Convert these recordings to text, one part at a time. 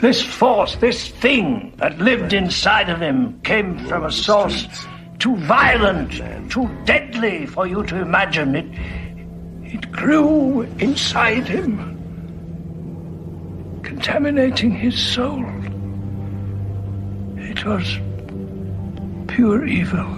This force, this thing that lived inside of him, came from a source too violent, too deadly for you to imagine. It, it grew inside him, contaminating his soul. It was pure evil.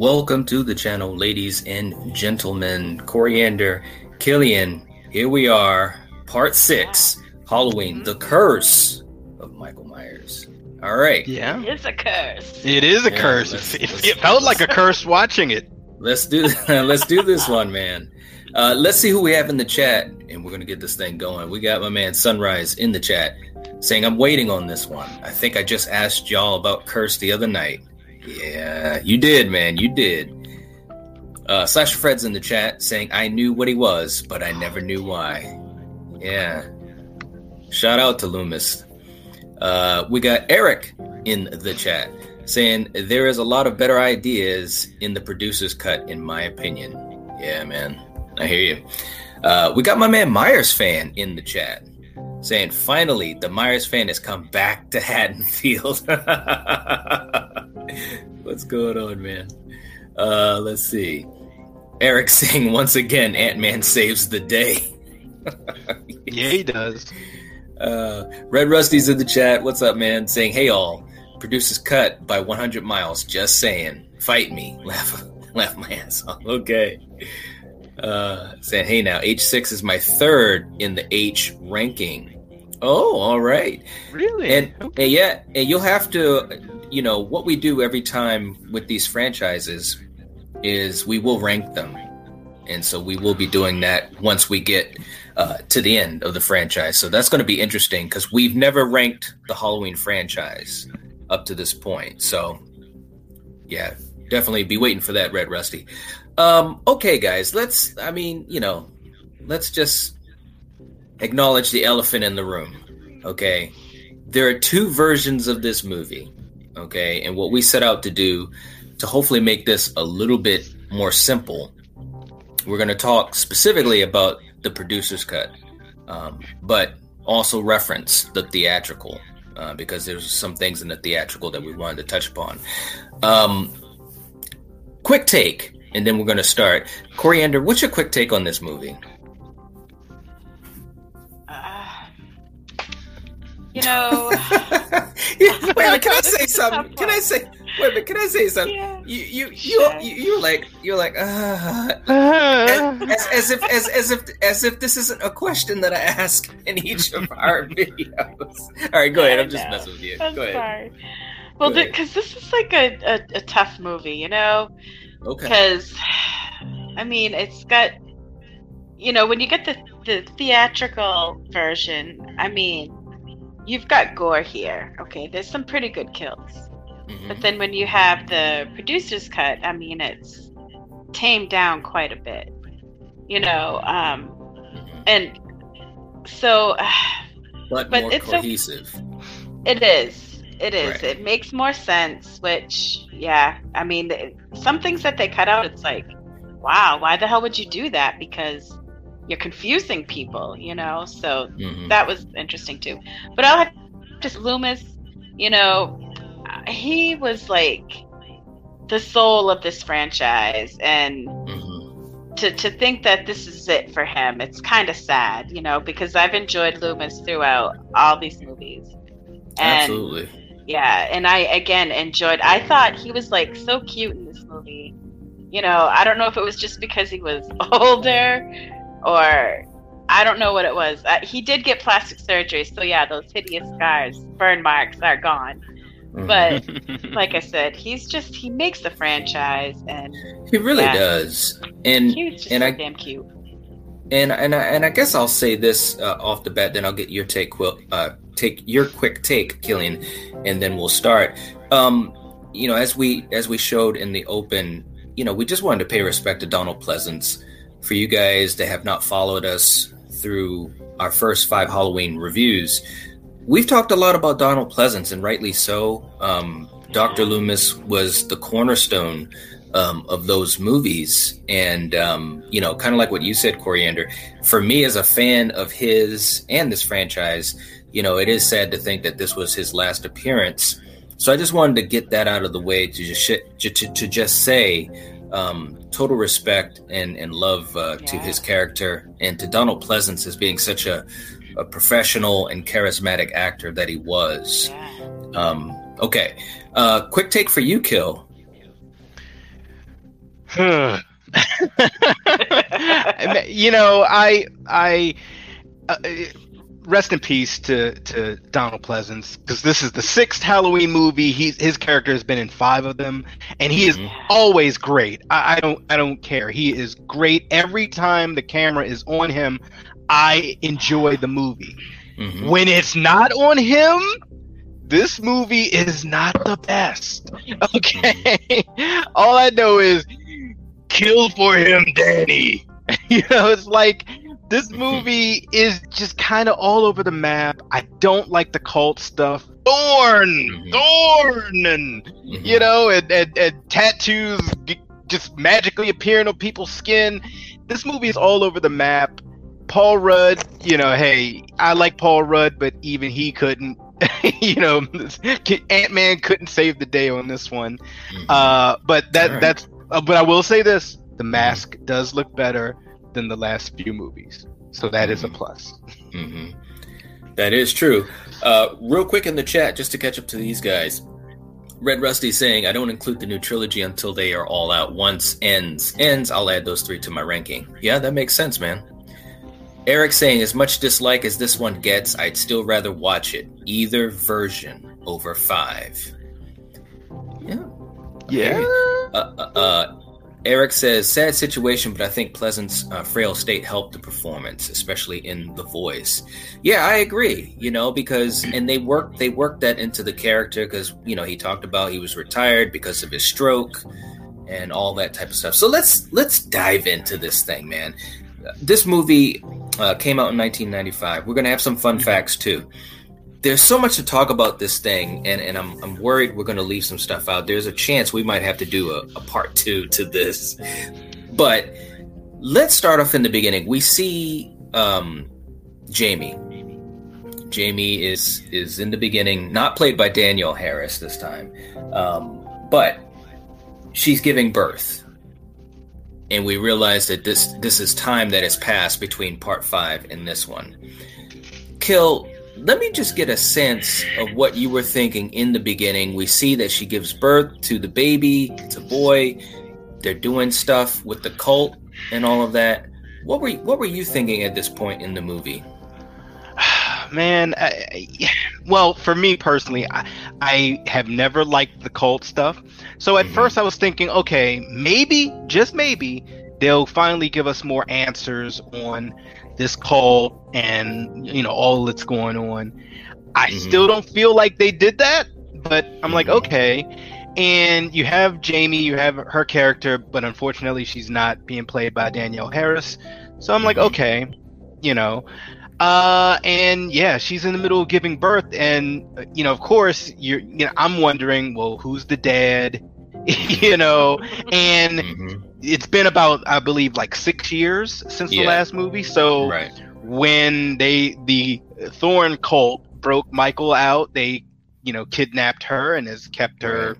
Welcome to the channel, ladies and gentlemen. Coriander, Killian, here we are, part six Halloween, the curse of Michael Myers. All right, Yeah, It's a curse. it is a Yeah, curse. let's- It, let's- it felt like a curse watching it. let's do let's do this one, man. Uh, let's see who we have in the chat, and we're gonna get this thing going. We got my man Sunrise in the chat saying, "I'm waiting on this one. I think I just asked y'all about Curse the other night. Yeah, you did, man. You did." Uh, Slasher Fred's in the chat saying, "I knew what he was, but I never knew why." Yeah. Shout out to Loomis. Uh, we got Eric in the chat saying there is a lot of better ideas in the producer's cut, in my opinion. Yeah, man, I hear you. Uh, we got my man Myers fan in the chat saying finally the Myers fan has come back to Haddonfield. What's going on, man? Uh, let's see. Eric saying once again, Ant Man saves the day. Yeah, he does. Uh, Red Rusty's in the chat. What's up, man? Saying, hey, all. Producer's cut by 100 miles. Just saying. Fight me. Laugh, laugh my ass off. Okay. Uh, saying, hey, now, H6 is my third in the H ranking. Oh, all right. Really? And, Okay. and yeah, and you'll have to, you know, what we do every time with these franchises is we will rank them. And so we will be doing that once we get uh, to the end of the franchise. So that's going to be interesting because we've never ranked the Halloween franchise up to this point. So yeah, definitely be waiting for that, Red Rusty. Um, okay, guys, let's, I mean, you know, let's just acknowledge the elephant in the room. Okay. There are two versions of this movie. Okay. And what we set out to do to hopefully make this a little bit more simple, we're going to talk specifically about the producer's cut, um, but also reference the theatrical uh, because there's some things in the theatrical that we wanted to touch upon. Um, quick take, and then we're going to start. Coriander, what's your quick take on this movie? Uh, you know, Yeah, wait a minute, can I say something? Can I say? Wait a minute, can I say something? Yeah. You you you Sure. you you're like you're like uh, as, as if as, as if as if this isn't a question that I ask in each of our videos. All right, go ahead. I'm just messing with you. I'm Go ahead. sorry. Well, because this is like a, a, a tough movie, you know? Okay. Because, I mean, it's got, you know, when you get the, the theatrical version, I mean, you've got gore here. Okay, there's some pretty good kills. Mhm. But then when you have the producer's cut, I mean, it's tamed down quite a bit, you know. Um, Mhm. and so But, but more it's a- cohesive. it is, it is. Right. It makes more sense. Which, yeah, I mean, some things that they cut out, it's like, wow, why the hell would you do that? Because you're confusing people, you know. So Mhm. that was interesting too. But I'll have just Loomis, you know, he was like the soul of this franchise, and Mhm. to to think that this is it for him, it's kind of sad, you know, because I've enjoyed Loomis throughout all these movies. And Absolutely. Yeah, and I again enjoyed. I thought he was like so cute in this movie. You know, I don't know if it was just because he was older, or I don't know what it was. Uh, he did get plastic surgery, so yeah, those hideous scars, burn marks are gone. Mhm. But like I said, he's just he makes the franchise, and he really yeah. does. And he's just and so I damn cute. and and I, and I guess I'll say this uh, off the bat, then I'll get your take, Quil, uh, take your quick take, Killian, and then we'll start. Um, you know, as we as we showed in the open, you know, we just wanted to pay respect to Donald Pleasence. For you guys that have not followed us through our first five Halloween reviews, we've talked a lot about Donald Pleasence, and rightly so. Um, Dr. Loomis was the cornerstone um, of those movies. And, um, you know, kind of like what you said, Coriander, for me as a fan of his and this franchise, you know, it is sad to think that this was his last appearance. So I just wanted to get that out of the way to just, sh- to, to, to just say um, total respect and, and love uh, to his character and to Donald Pleasence as being such a, a professional and charismatic actor that he was. Yeah. Um, okay. Uh, quick take for you, Kill. You know, I I uh, rest in peace to to Donald Pleasence because this is the sixth Halloween movie. He his character has been in five of them, and he is Mhm. always great. I, I don't I don't care. He is great every time the camera is on him. I enjoy the movie. Mhm. When it's not on him, this movie is not the best. Okay. All I know is kill for him, Danny. you know, it's like this movie is just kind of all over the map. I don't like the cult stuff. Thorn, Mhm. Thorn, and Mhm. you know, and, and, and tattoos just magically appearing on people's skin. This movie is all over the map. Paul Rudd, you know, hey, I like Paul Rudd, but even he couldn't. you know, Ant Man couldn't save the day on this one. Mhm. Uh, but that Alright. that's. Uh, but I will say this: the mask does look better than the last few movies, so that is a Mhm. plus. hmm That is true. Uh, real quick in the chat, just to catch up to these guys. Red Rusty saying, I don't include the new trilogy until they are all out. Once ends, ends, I'll add those three to my ranking. Yeah, that makes sense, man. Eric saying, as much dislike as this one gets, I'd still rather watch it. Either version over five. Yeah. Yeah. Uh, uh, uh, Eric says, sad situation, but I think Pleasant's uh, frail state helped the performance, especially in the voice. Yeah, I agree. You know, because and they worked they worked that into the character because you know he talked about he was retired because of his stroke and all that type of stuff. So let's let's dive into this thing, man. This movie uh, came out in 1995. We're gonna have some fun facts too there's so much to talk about this thing, and, and I'm, I'm worried we're going to leave some stuff out. There's a chance we might have to do a, a part two to this. But let's start off in the beginning. We see um, Jamie. Jamie is is in the beginning, not played by Danielle Harris this time, um, but she's giving birth, and we realize that this this is time that has passed between part five and this one. Kill let me just get a sense of what you were thinking in the beginning. We see that she gives birth to the baby, it's a boy. They're doing stuff with the cult and all of that. What were what were you thinking at this point in the movie? Man, I, well, for me personally, I, I have never liked the cult stuff. So at Mhm. first I was thinking, okay, maybe, just maybe, they'll finally give us more answers on this cult and, you know, all that's going on. I Mhm. still don't feel like they did that, but I'm like, Mhm. okay. And you have Jamie, you have her character, but unfortunately she's not being played by Danielle Harris. So I'm like, Mhm. okay, you know. Uh, and yeah, she's in the middle of giving birth, and you know, of course, you're, you know, I'm wondering, well, who's the dad? you know, and Mhm. It's been about I believe like six years since the last movie. So Right. when they the Thorn cult broke Michael out, they you know kidnapped her and has kept her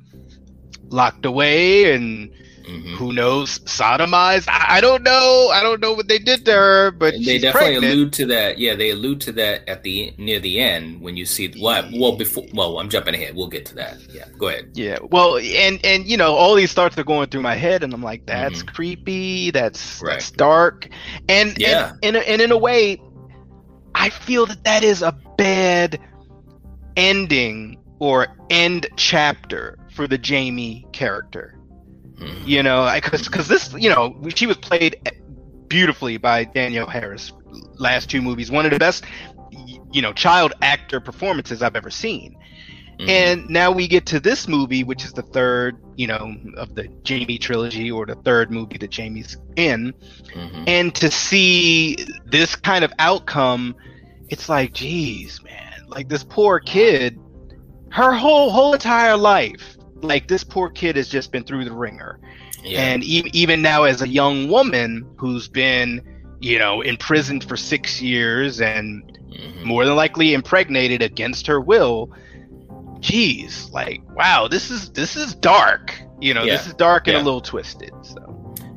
locked away and hmm who knows sodomized. I, I don't know. I don't know what they did to her, but they definitely pregnant. allude to that. Yeah, they allude to that at the near the end when you see what. Well, before. Well, I'm jumping ahead. We'll get to that. Yeah, go ahead. Yeah, well, and and you know, all these thoughts are going through my head, and I'm like, that's Mhm. creepy. That's Right. that's dark, and Yeah. and, and and in a way, I feel that that is a bad ending or end chapter for the Jamie character. You know, because because this, you know, she was played beautifully by Danielle Harris. Last two movies, one of the best, you know, child actor performances I've ever seen. Mhm. And now we get to this movie, which is the third, you know, of the Jamie trilogy or the third movie that Jamie's in. Mhm. And to see this kind of outcome, it's like, geez, man, like this poor kid, her whole whole entire life, like this poor kid has just been through the wringer. yeah. And e- even now, as a young woman who's been, you know, imprisoned for six years and Mhm. more than likely impregnated against her will geez like wow this is this is dark you know this is dark and Yeah. a little twisted so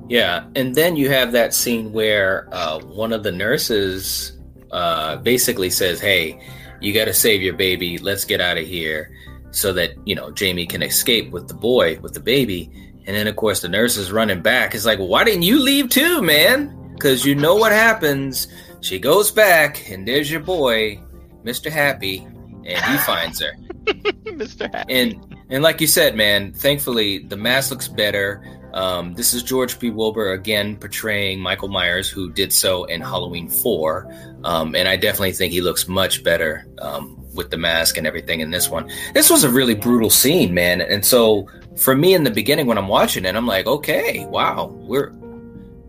Yeah, and then you have that scene where uh, one of the nurses uh, basically says, "Hey, you got to save your baby. Let's get out of here." So that you know Jamie can escape with the boy, with the baby, and then of course the nurse is running back. It's like, why didn't you leave too, man? Because you know what happens. She goes back, and there's your boy, Mister Happy, and he finds her. mr Happy. and and like you said, man, thankfully the mask looks better. Um, this is George P. Wilbur again portraying Michael Myers, who did so in Halloween Four, um, and I definitely think he looks much better um, with the mask and everything in this one. This was a really brutal scene, man, and so for me in the beginning when I'm watching it, I'm like, okay, wow, we're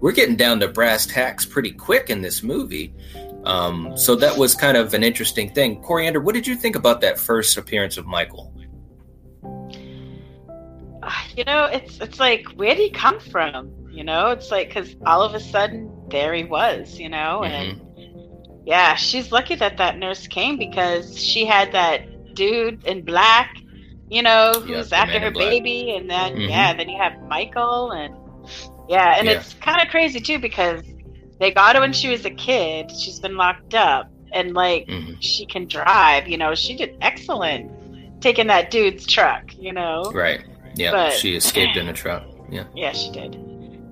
we're getting down to brass tacks pretty quick in this movie. Um, so that was kind of an interesting thing. Coriander, what did you think about that first appearance of Michael? Ah, you know, it's it's like where did he come from? You know, it's like because all of a sudden there he was. You know, and yeah, she's lucky that that nurse came because she had that dude in black. You know, who's the after her baby, and then Mhm. yeah, then you have Michael, and yeah, and Yeah. it's kind of crazy too because they got her when she was a kid. She's been locked up, and like Mhm. she can drive. You know, she did excellent taking that dude's truck. You know, Right. Yeah. But- she escaped in a truck. Yeah. yeah, she did.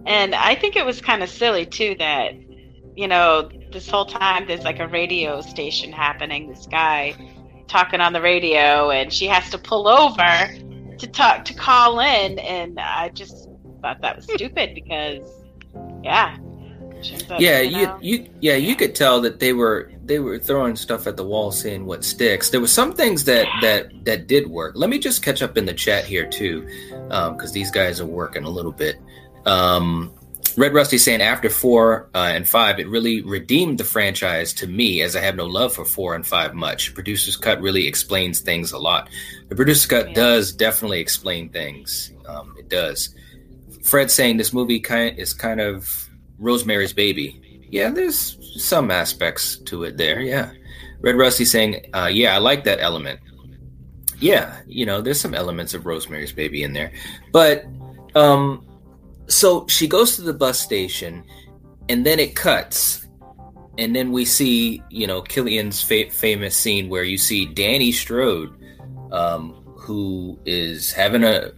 And I think it was kind of silly too that, you know, this whole time there's like a radio station happening. This guy talking on the radio, and she has to pull over to talk to call in. And I just thought that was stupid because, yeah, up, Yeah, you you, know- you yeah, you could tell that they were they were throwing stuff at the wall seeing what sticks. There were some things that that that did work. Let me just catch up in the chat here too, because these guys are working a little bit. Um, Red Rusty saying after four uh, and five, it really redeemed the franchise to me, as I have no love for four and five much. Producer's cut really explains things a lot. The producer's cut Yeah. does definitely explain things. Um, it does. Fred saying this movie kind is kind of Rosemary's Baby. Yeah, there's some aspects to it there. Yeah. Red Rusty saying, uh, yeah, I like that element. Yeah, you know, there's some elements of Rosemary's Baby in there. But um so she goes to the bus station and then it cuts. And then we see, you know, Killian's fa- famous scene where you see Danny Strode um who is having a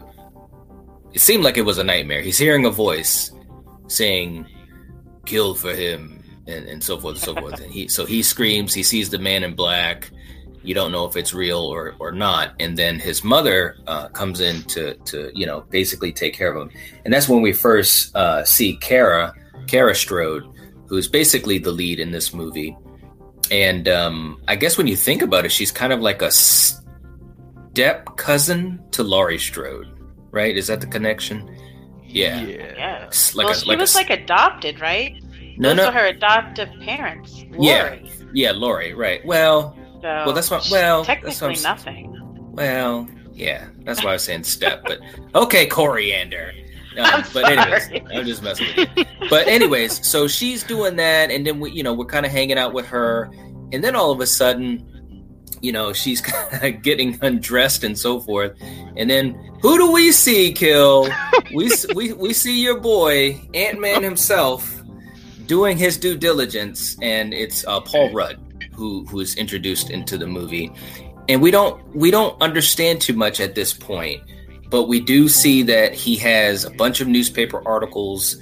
it seemed like it was a nightmare. He's hearing a voice saying kill for him and, and so forth and so forth. And he so he screams he sees the man in black you don't know if it's real or or not and then his mother uh, comes in to to you know basically take care of him and that's when we first uh, see Kara Kara Strode who's basically the lead in this movie and um, I guess when you think about it she's kind of like a step cousin to Laurie Strode right is that the connection yeah, yeah. Like well, a- she like a was s- like adopted, right? no Those no are her adoptive parents. Laurie. Yeah. Yeah Laurie right well So Well, that's what- well, that's technically what nothing. Well, yeah, that's why I was saying step. But okay, coriander. Um, I'm but anyways, sorry. I'm just messing with you. But anyways, so she's doing that, and then we, you know, we're kind of hanging out with her, and then all of a sudden, you know, she's kind of getting undressed and so forth, and then who do we see? Kill we we we see your boy Ant Man himself doing his due diligence, and it's uh, Paul Rudd who who is introduced into the movie, and we don't we don't understand too much at this point but we do see that he has a bunch of newspaper articles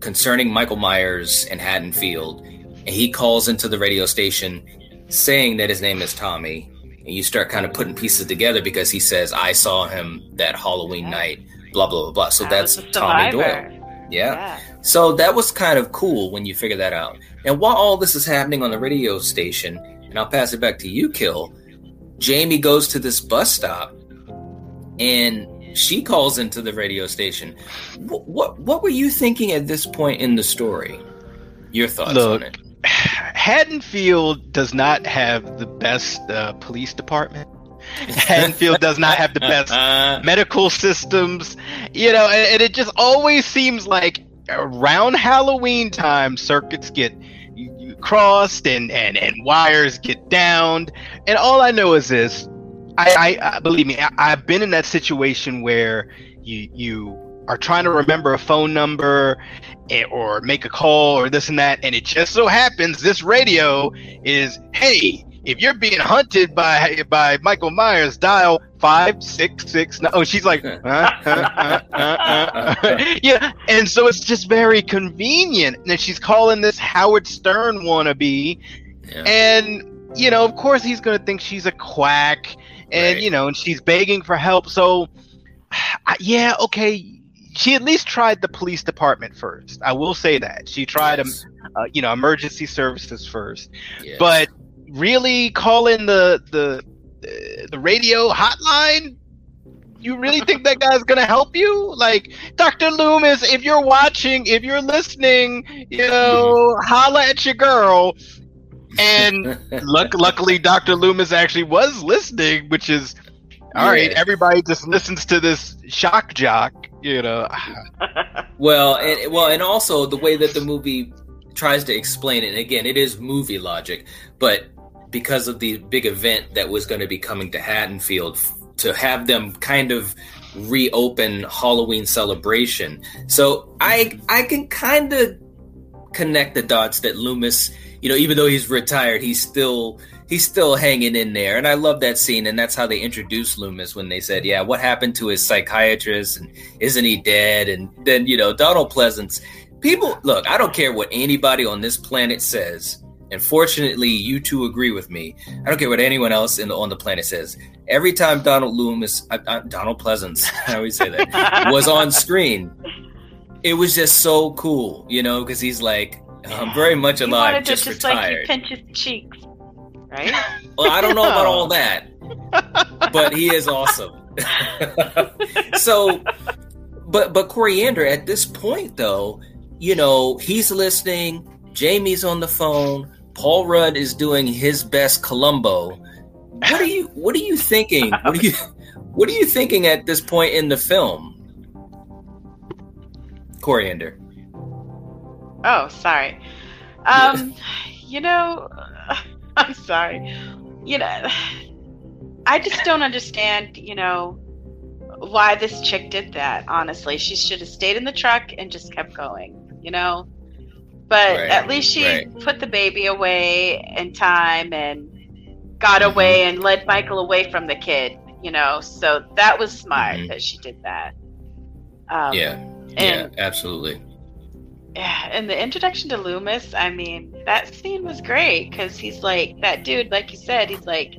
concerning Michael Myers and Haddonfield, and he calls into the radio station saying that his name is Tommy. And you start kind of putting pieces together because he says, "I saw him that Halloween night." Blah blah blah. blah. So I that's Tommy. Doyle. Yeah. So that was kind of cool when you figure that out. And while all this is happening on the radio station, and I'll pass it back to you, Kill, Jamie goes to this bus stop and she calls into the radio station. What what, what were you thinking at this point in the story? Your thoughts Look, on it? Haddonfield does not have the best uh, police department. Haddonfield does not have the best Uh, medical systems, you know, and, and it just always seems like around Halloween time, circuits get crossed and, and, and wires get downed. And all I know is this I, I, I believe me, I, I've been in that situation where you, you are trying to remember a phone number eh, or make a call or this and that. And it just so happens this radio is, hey, if you're being hunted by by Michael Myers, dial five six six. Oh, she's like, uh, uh, uh, yeah, and so it's just very convenient. And then she's calling this Howard Stern wannabe, yeah. and you know, of course, he's gonna think she's a quack, and Right. you know, and she's begging for help. So, yeah, okay. She at least tried the police department first. I will say that she tried, um, uh, you know, emergency services first Yes. but really call in the the the radio hotline you really think that guy's gonna help you like dr loomis if you're watching if you're listening you know holla at your girl and luck, luckily dr loomis actually was listening which is all right Yeah. everybody just listens to this shock jock you know Well, and well, and also the way that the movie tries to explain it. Again, it is movie logic, but because of the big event that was going to be coming to Haddonfield, to have them kind of reopen Halloween celebration. So I I can kind of connect the dots that Loomis, you know, even though he's retired, he's still he's still hanging in there. And I love that scene. And that's how they introduced Loomis when they said, Yeah, what happened to his psychiatrist? And isn't he dead? And then, you know, Donald Pleasence. People look, I don't care what anybody on this planet says. And fortunately, you two agree with me. I don't care what anyone else in the, on the planet says. Every time Donald Loomis, uh, uh, Donald Pleasence, I always say that, was on screen, it was just so cool, you know, because he's like, I'm very much alive, just, just like retired. pinch his cheeks, right? well, I don't know about all that, but he is awesome. so, but but Coriander at this point though, you know, he's listening. Jamie's on the phone. Paul Rudd is doing his best Columbo. What are you What are you thinking? What are you What are you thinking at this point in the film? Coriander. Oh, sorry. Um, you know, I'm sorry. You know, I just don't understand, you know, why this chick did that, honestly. She should have stayed in the truck and just kept going, you know? But Right, at least she right. put the baby away in time and got Mhm. away and led Michael away from the kid, you know? So that was smart Mhm. that she did that. Um, Yeah, yeah, absolutely. yeah, and the introduction to Loomis, I mean, that scene was great because he's like that dude, like you said, he's like,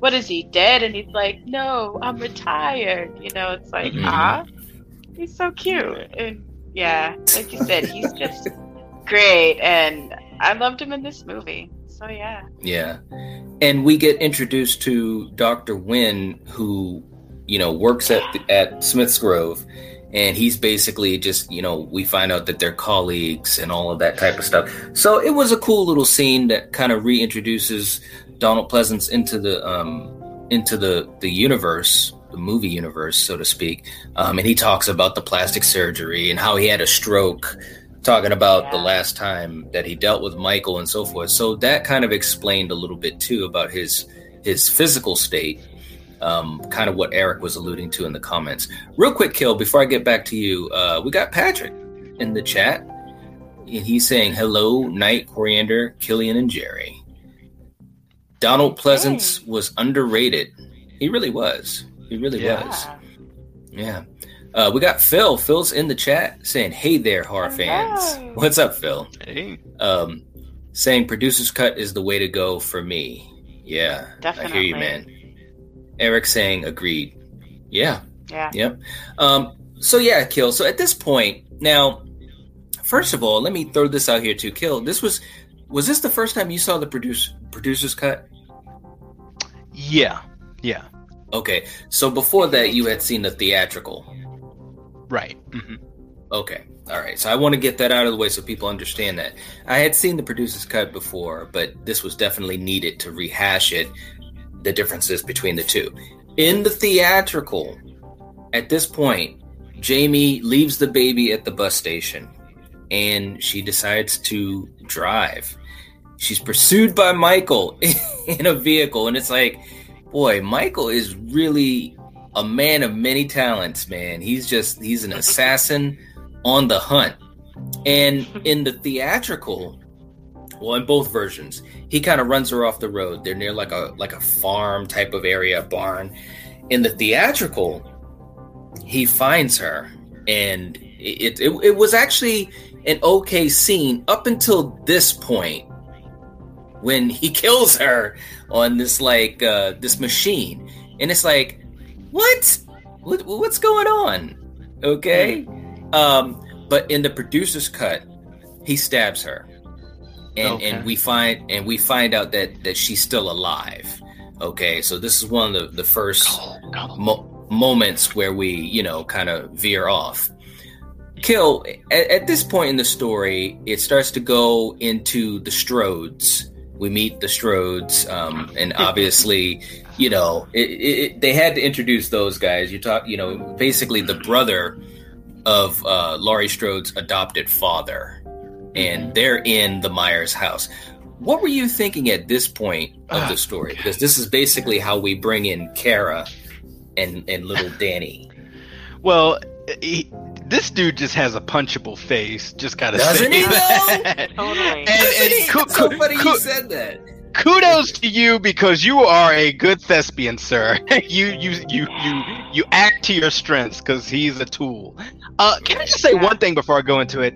"What is he dead?" And he's like, "No, I'm retired." You know, it's like, Mhm. ah, he's so cute, and yeah, like you said, he's just great, and I loved him in this movie. So yeah, Yeah. And we get introduced to Dr. Wynn, who, you know, works at, at Smith's Grove. And he's basically just, you know, we find out that they're colleagues and all of that type of stuff. So it was a cool little scene that kind of reintroduces Donald Pleasence into the um into the the universe the movie universe, so to speak. Um, and he talks about the plastic surgery and how he had a stroke, talking about Yeah. the last time that he dealt with Michael and so forth. So that kind of explained a little bit too about his his physical state. Um, kind of what Eric was alluding to in the comments. Real quick, kill before I get back to you. Uh, we got Patrick in the chat. And he's saying hello, Night, Coriander, Killian, and Jerry. Donald Pleasence was underrated. He really was. He really Yeah. was. Yeah. Uh, we got Phil. Phil's in the chat saying, "Hey there, horror Hello. fans. What's up, Phil?" Hey. Um, saying producer's cut is the way to go for me. Yeah, Definitely. I hear you, man. Eric saying agreed. Yeah, Yeah. Yep. Um, so yeah, Kill. So at this point, now, first of all, let me throw this out here too. Kill. This was was this the first time you saw the produce producer's cut? Yeah. Yeah. Okay. So before that, you had seen the theatrical. Right. hmm Okay. All right. So I want to get that out of the way so people understand that. I had seen the producer's cut before, but this was definitely needed to rehash it, the differences between the two. In the theatrical, at this point, Jamie leaves the baby at the bus station and she decides to drive. She's pursued by Michael in a vehicle, and it's like, boy, Michael is really a man of many talents, man. He's just he's an assassin on the hunt. And in the theatrical, well, in both versions, he kind of runs her off the road. They're near like a like a farm type of area, barn. In the theatrical, he finds her, and it, it it was actually an okay scene up until this point when he kills her on this like uh this machine and it's like what? What what's going on? Okay? Um but in the producer's cut he stabs her. And Okay. and we find and we find out that that she's still alive. Okay? So this is one of the, the first mo- moments where we you know kind of veer off. Kill at, at this point in the story it starts to go into the strodes. We meet the strodes um, and obviously you know it, it, it- they had to introduce those guys you talk you know basically the brother of uh, laurie strode's adopted father and they're in the myers house what were you thinking at this point of the Ah, story okay. because this is basically how we bring in kara and and little danny Well, he, this dude just has a punchable face. Just gotta Doesn't say he, though? that. Totally. And, and ku- It's so funny ku- you said that kudos to you because you are a good thespian, sir. you you you you you act to your strengths because he's a tool. Uh, can I just say one thing before I go into it?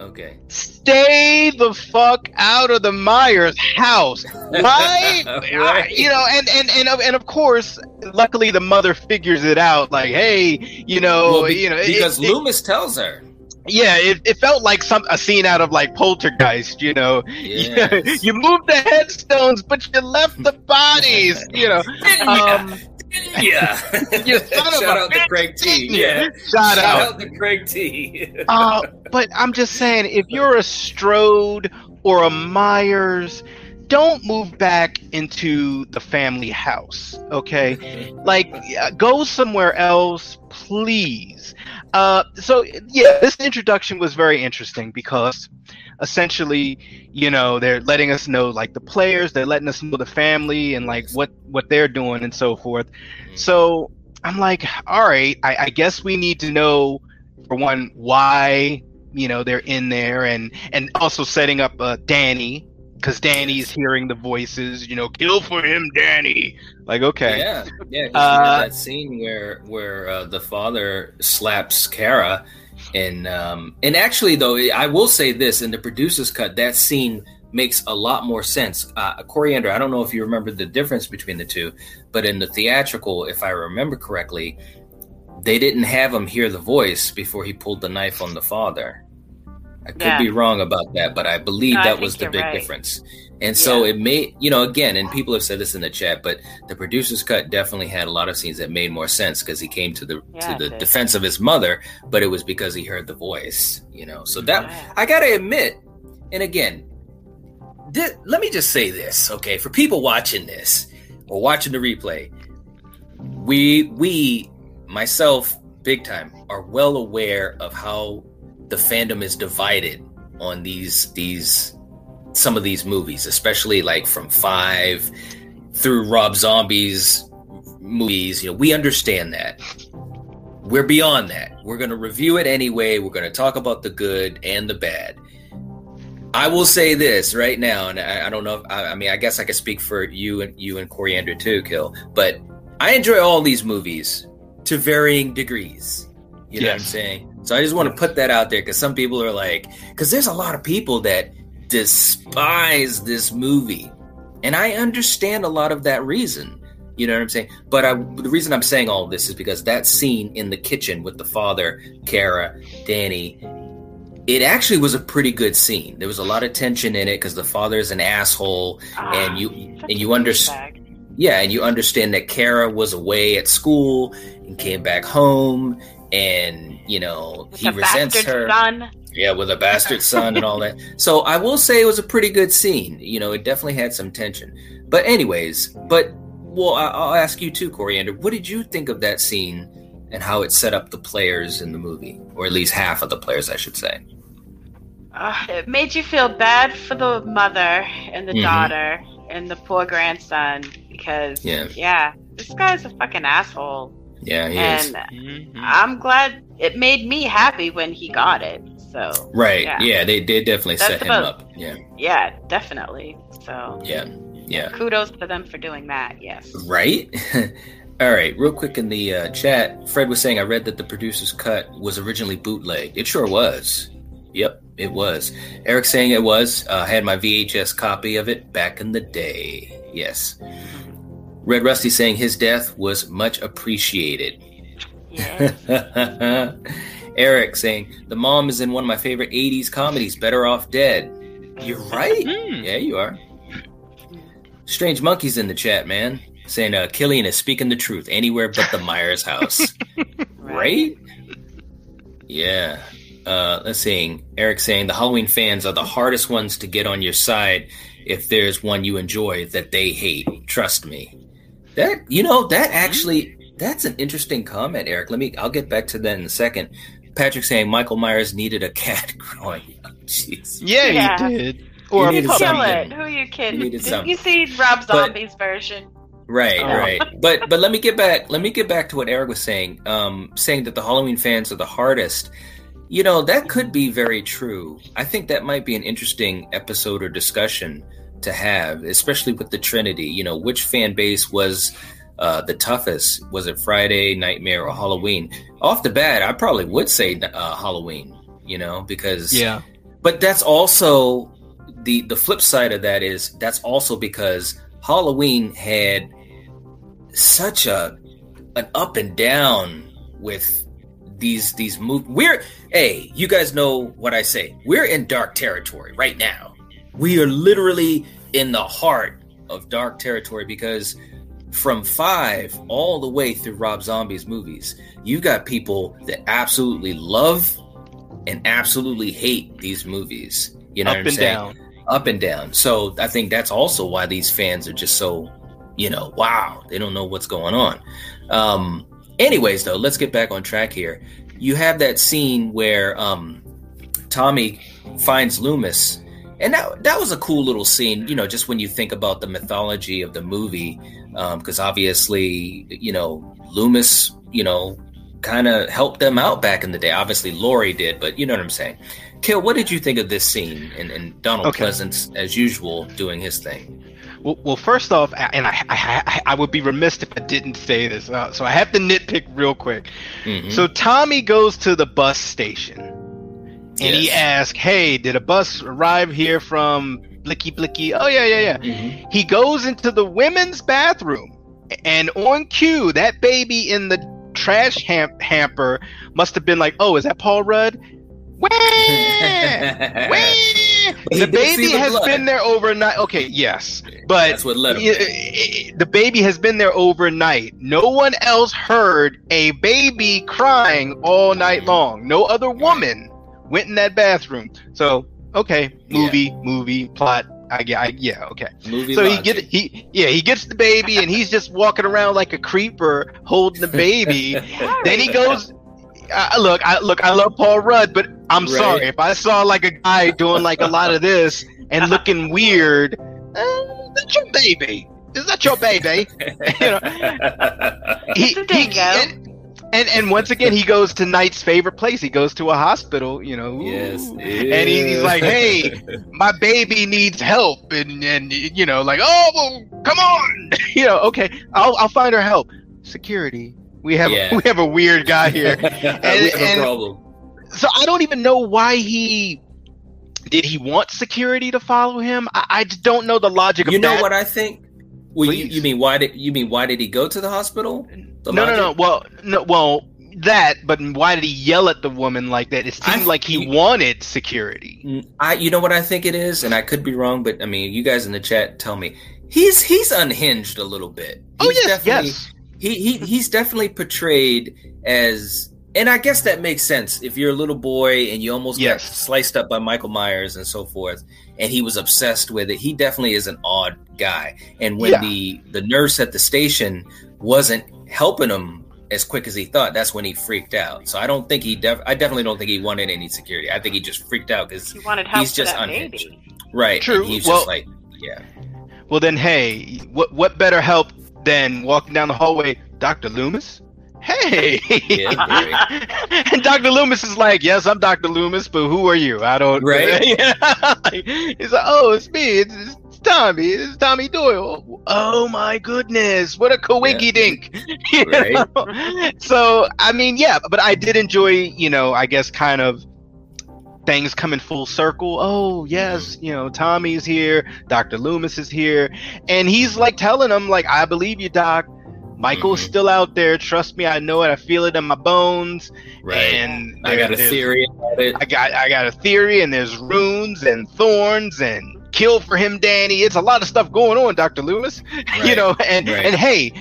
okay Stay the fuck out of the Myers house, right? Right. You know, and and and of- and of course, luckily the mother figures it out. Like, hey, you know, Well, be- you know, because it- loomis tells her yeah, it, it felt like some a scene out of like Poltergeist. You know, Yes. you moved the headstones, but you left the bodies. You know, um, yeah. You son of Shout out to Craig T. Yeah. shout Shout out. out to Craig T. Uh, but I'm just saying, if you're a Strode or a Myers, don't move back into the family house. Okay, like uh, go somewhere else, please. Uh, so yeah, this introduction was very interesting because essentially, you know, they're letting us know like the players, they're letting us know the family and like what what they're doing and so forth. So I'm like, all right, I, I guess we need to know for one why you know they're in there and and also setting up uh, Danny because Danny's hearing the voices. You know, kill for him, Danny. Like okay, Yeah, yeah. Uh, that scene where where uh, the father slaps Kara, and um, and actually though, I will say this in the producer's cut, that scene makes a lot more sense. Uh, Coriander, I don't know if you remember the difference between the two, but in the theatrical, if I remember correctly, they didn't have him hear the voice before he pulled the knife on the father. I could Yeah. be wrong about that, but I believe No, that think was the big right. difference. And so Yeah. it made, you know, again, and people have said this in the chat, but the producer's cut definitely had a lot of scenes that made more sense because he came to the Yeah, to the did. defense of his mother, but it was because he heard the voice, you know. So that. I gotta admit, and again, thi- let me just say this, okay, for people watching this or watching the replay, we we myself big time are well aware of how the fandom is divided on these these some of these movies, especially like from five through Rob Zombie's movies. You know, we understand that. We're beyond that. We're going to review it anyway. We're going to talk about the good and the bad. I will say this right now, and I, I don't know. If, I, I, mean, I guess I could speak for you and you and Coriander too, Kill. But I enjoy all these movies to varying degrees. You know what I'm saying? So I just want to put that out there because some people are like, because there's a lot of people that despise this movie, and I understand a lot of that reason. You know what I'm saying? But I, the reason I'm saying all this is because that scene in the kitchen with the father, Kara, Danny, it actually was a pretty good scene. There was a lot of tension in it because the father is an asshole, ah, and you and you understand. Yeah, and you understand that Kara was away at school and came back home, and you know with he resents her. Son. Yeah, with a bastard son and all that. So I will say it was a pretty good scene. You know, it definitely had some tension. But anyways, but well, I'll ask you too, Coriander. What did you think of that scene and how it set up the players in the movie, or at least half of the players, I should say? Uh, it made you feel bad for the mother and the mm-hmm. daughter and the poor grandson because yeah. yeah, this guy's a fucking asshole. Yeah, he and is. Mm-hmm. I'm glad it made me happy when he got it. So right, yeah, yeah they did definitely That's set about, him up. Yeah, yeah, definitely. So yeah, yeah. Kudos to them for doing that. Yes. Right. All right, real quick in the uh, chat, Fred was saying I read that the producer's cut was originally bootleg. It sure was. Yep, it was. Eric saying it was. Uh, had my VHS copy of it back in the day. Yes. Red Rusty saying his death was much appreciated. Yeah. Eric saying the mom is in one of my favorite 80s comedies, Better Off Dead. You're right. Mm. Yeah, you are. Strange Monkeys in the chat, man. Saying uh, Killian is speaking the truth anywhere but the Myers house. right? Yeah. Uh, let's see. Eric saying the Halloween fans are the hardest ones to get on your side if there's one you enjoy that they hate. Trust me. That you know that actually that's an interesting comment, Eric. Let me. I'll get back to that in a second. Patrick saying Michael Myers needed a cat growing up. Jeez. Yeah, yeah, he did. Or he kill it. Who are you kidding? Did you see Rob Zombie's but, version? Right, oh. right. But but let me get back. Let me get back to what Eric was saying. Um, saying that the Halloween fans are the hardest. You know, that could be very true. I think that might be an interesting episode or discussion to have, especially with the Trinity. You know, which fan base was uh, the toughest? Was it Friday, Nightmare, or Halloween? Off the bat, I probably would say uh, Halloween, you know, because. Yeah. But that's also the the flip side of that is that's also because Halloween had such a an up and down with these these movies. We're hey, you guys know what I say. We're in dark territory right now. We are literally in the heart of dark territory because from five all the way through Rob Zombie's movies, you've got people that absolutely love and absolutely hate these movies. You know, up and saying? down, up and down. So I think that's also why these fans are just so, you know, wow, they don't know what's going on. Um, Anyways, though, let's get back on track here. You have that scene where um, Tommy finds Loomis, and that that was a cool little scene. You know, just when you think about the mythology of the movie, because um, obviously, you know, Loomis, you know, kind of helped them out back in the day. Obviously, Laurie did, but you know what I'm saying. Kill, what did you think of this scene and, and Donald okay. Pleasence, as usual, doing his thing? Well, well, first off, and I, I, I would be remiss if I didn't say this, uh, so I have to nitpick real quick. Mm-hmm. So Tommy goes to the bus station, and yes. he asks, "Hey, did a bus arrive here from Blicky Blicky?" Oh yeah, yeah, yeah. Mm-hmm. He goes into the women's bathroom, and on cue, that baby in the trash ham- hamper must have been like, "Oh, is that Paul Rudd?" Where? Where? the baby the has blood. been there overnight. Okay, yes, but that's what led him. The baby has been there overnight. No one else heard a baby crying all night long. No other woman went in that bathroom. So, okay, movie, yeah. movie, plot, I, yeah, I, yeah, okay. Movie So he get he yeah he gets the baby and he's just walking around like a creeper holding the baby. then he goes. Uh, look, I look. I love Paul Rudd, but I'm Right. sorry if I saw like a guy doing like a lot of this and looking weird. Uh, that's your baby. Is that your baby? you know, he, It's a he- dingo. And, and and once again he goes to Knight's favorite place. He goes to a hospital. You know. yes. Ooh. And he, he's like, "Hey, my baby needs help," and and you know, like, "Oh, well, come on," you know. Okay, I'll I'll find her help. Security. We have Yeah. we have a weird guy here. we have a problem. so I don't even know why he did he want security to follow him. I, I don't know the logic of that. You know that. what I think? Well, you, you mean why did you mean why did he go to the hospital? The no, no, no. Well, no, well, that. But why did he yell at the woman like that? It seemed I- like he you- wanted security. Mm, I you know what I think it is, and I could be wrong, but I mean, you guys in the chat tell me he's he's unhinged a little bit. Oh He's yes, definitely- yes. he, he he's definitely portrayed as and I guess that makes sense if you're a little boy and you almost Yes. got sliced up by Michael Myers and so forth, and he was obsessed with it. He definitely is an odd guy. And when Yeah. the the nurse at the station wasn't helping him as quick as he thought, that's when he freaked out. So I don't think he def- I definitely don't think he wanted any security. I think he just freaked out because He wanted help He's for just that unhinged. baby. right, True. and he's Well- just like yeah. Well, then, hey, what what better help than walking down the hallway, Doctor Loomis? Hey. Yeah, and Dr. Loomis is like, yes, I'm Dr. Loomis, but who are you? I don't. Right. He's like, oh, it's me. It's, it's Tommy. It's Tommy Doyle. Oh my goodness, what a coinky dink. Right. So, I mean, yeah, but I did enjoy, you know, I guess kind of things coming full circle. Oh, yes, mm-hmm. you know, Tommy's here, Dr. Loomis is here, and he's like telling him, like, I believe you, Doc. Michael's Mhm. still out there. Trust me, I know it. I feel it in my bones. Right. And I got a theory about it. I got I got a theory, and there's runes and thorns and kill for him, Danny. It's a lot of stuff going on, Doctor Loomis. you know, and Right. and hey,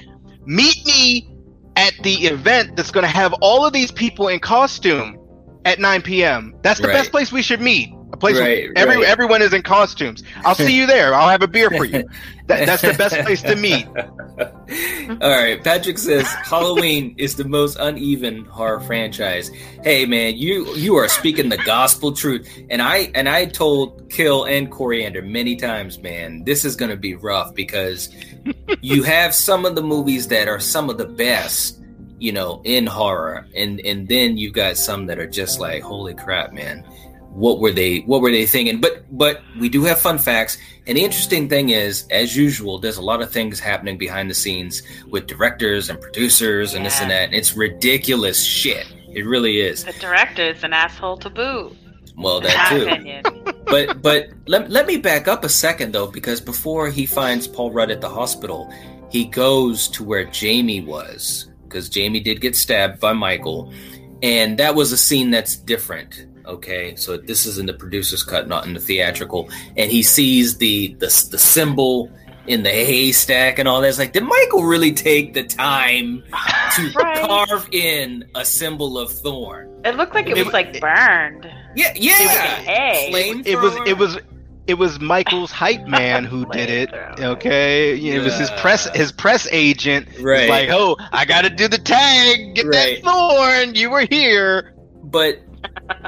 meet me at the event that's going to have all of these people in costume at 9 p.m. That's the Right. best place we should meet. A place where every right. everyone is in costumes. I'll see you there. I'll have a beer for you. That, that's the best place to meet. All right, Patrick says Halloween is the most uneven horror franchise. Hey man, you you are speaking the gospel truth. And I and I told Kill and Coriander many times, man, this is going to be rough because you have some of the movies that are some of the best, you know, in horror and and then you've got some that are just like holy crap, man. What were they what were they thinking? But but we do have fun facts. And the interesting thing is, as usual, there's a lot of things happening behind the scenes with directors and producers and this and that. And it's ridiculous shit. It really is. The director is an asshole to boot. Well, that too. But but let, let me back up a second though, because before he finds Paul Rudd at the hospital, he goes to where Jamie was because Jamie did get stabbed by Michael, and that was a scene that's different. Okay, so this is in the producer's cut, not in the theatrical, and he sees the the, the symbol in the haystack and all that. It's like, did Michael really take the time to Right. carve in a symbol of thorn? It looked like it It- was like burned. Yeah, yeah. Hey. It was it was it was Michael's hype man who did it. Flamethrower. Okay, it was his press his press agent. was Right. like, oh, I got to do the tag. Get Right. that thorn. You were here. but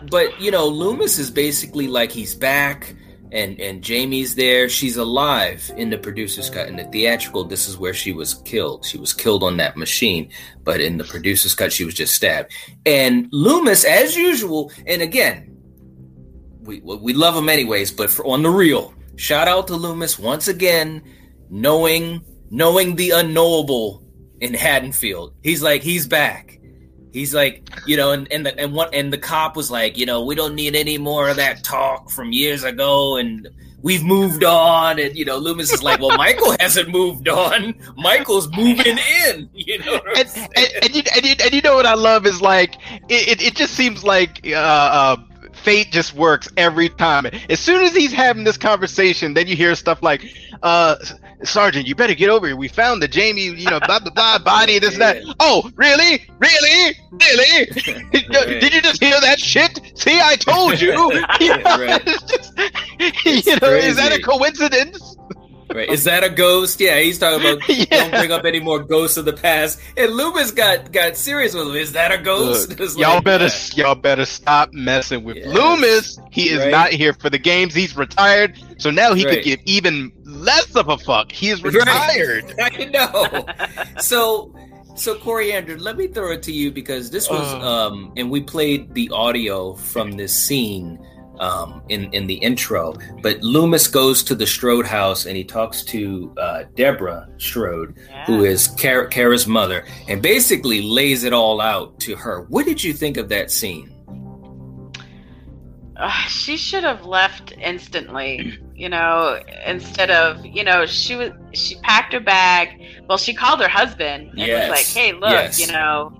but you know loomis is basically like he's back and and jamie's there. She's alive in the producer's cut. In the theatrical this is where she was killed. She was killed on that machine but in the producer's cut she was just stabbed. And loomis as usual and again we we love him anyways but for on the real shout out to loomis once again knowing knowing the unknowable in haddonfield. He's like he's back He's like, you know, and and the and what and the cop was like, you know, we don't need any more of that talk from years ago, and we've moved on. And you know, Loomis is like, well, Michael hasn't moved on. Michael's moving in. You know, And, and, and, you, and, you, and you know what I love is like it, it, it just seems like uh, uh, fate just works every time. As soon as he's having this conversation, then you hear stuff like, uh, "Sergeant, you better get over here. We found the Jamie, you know, blah blah blah body, this and that." Oh, really, really, really? Did you just hear that shit? See, I told you. You know, Right. just, you know, is that a coincidence? Right. Is that a ghost? Yeah, he's talking about Yeah. don't bring up any more ghosts of the past. And Loomis got got serious with him. Is that a ghost? Look, y'all like, better yeah. y'all better stop messing with Yes. Loomis. He is Right. not here for the games. He's retired, so now he Right. could give even less of a fuck. He is Right. retired. I know. so so Coriander, let me throw it to you because this was Uh. um and we played the audio from this scene um in in the intro. But Loomis goes to the Strode house and he talks to uh Deborah Strode, who is Kara, Kara's mother, and basically lays it all out to her. What did you think of that scene? Ugh, she should have left instantly you know instead of you know she was she packed her bag well she called her husband and Yes, was like hey look yes. you know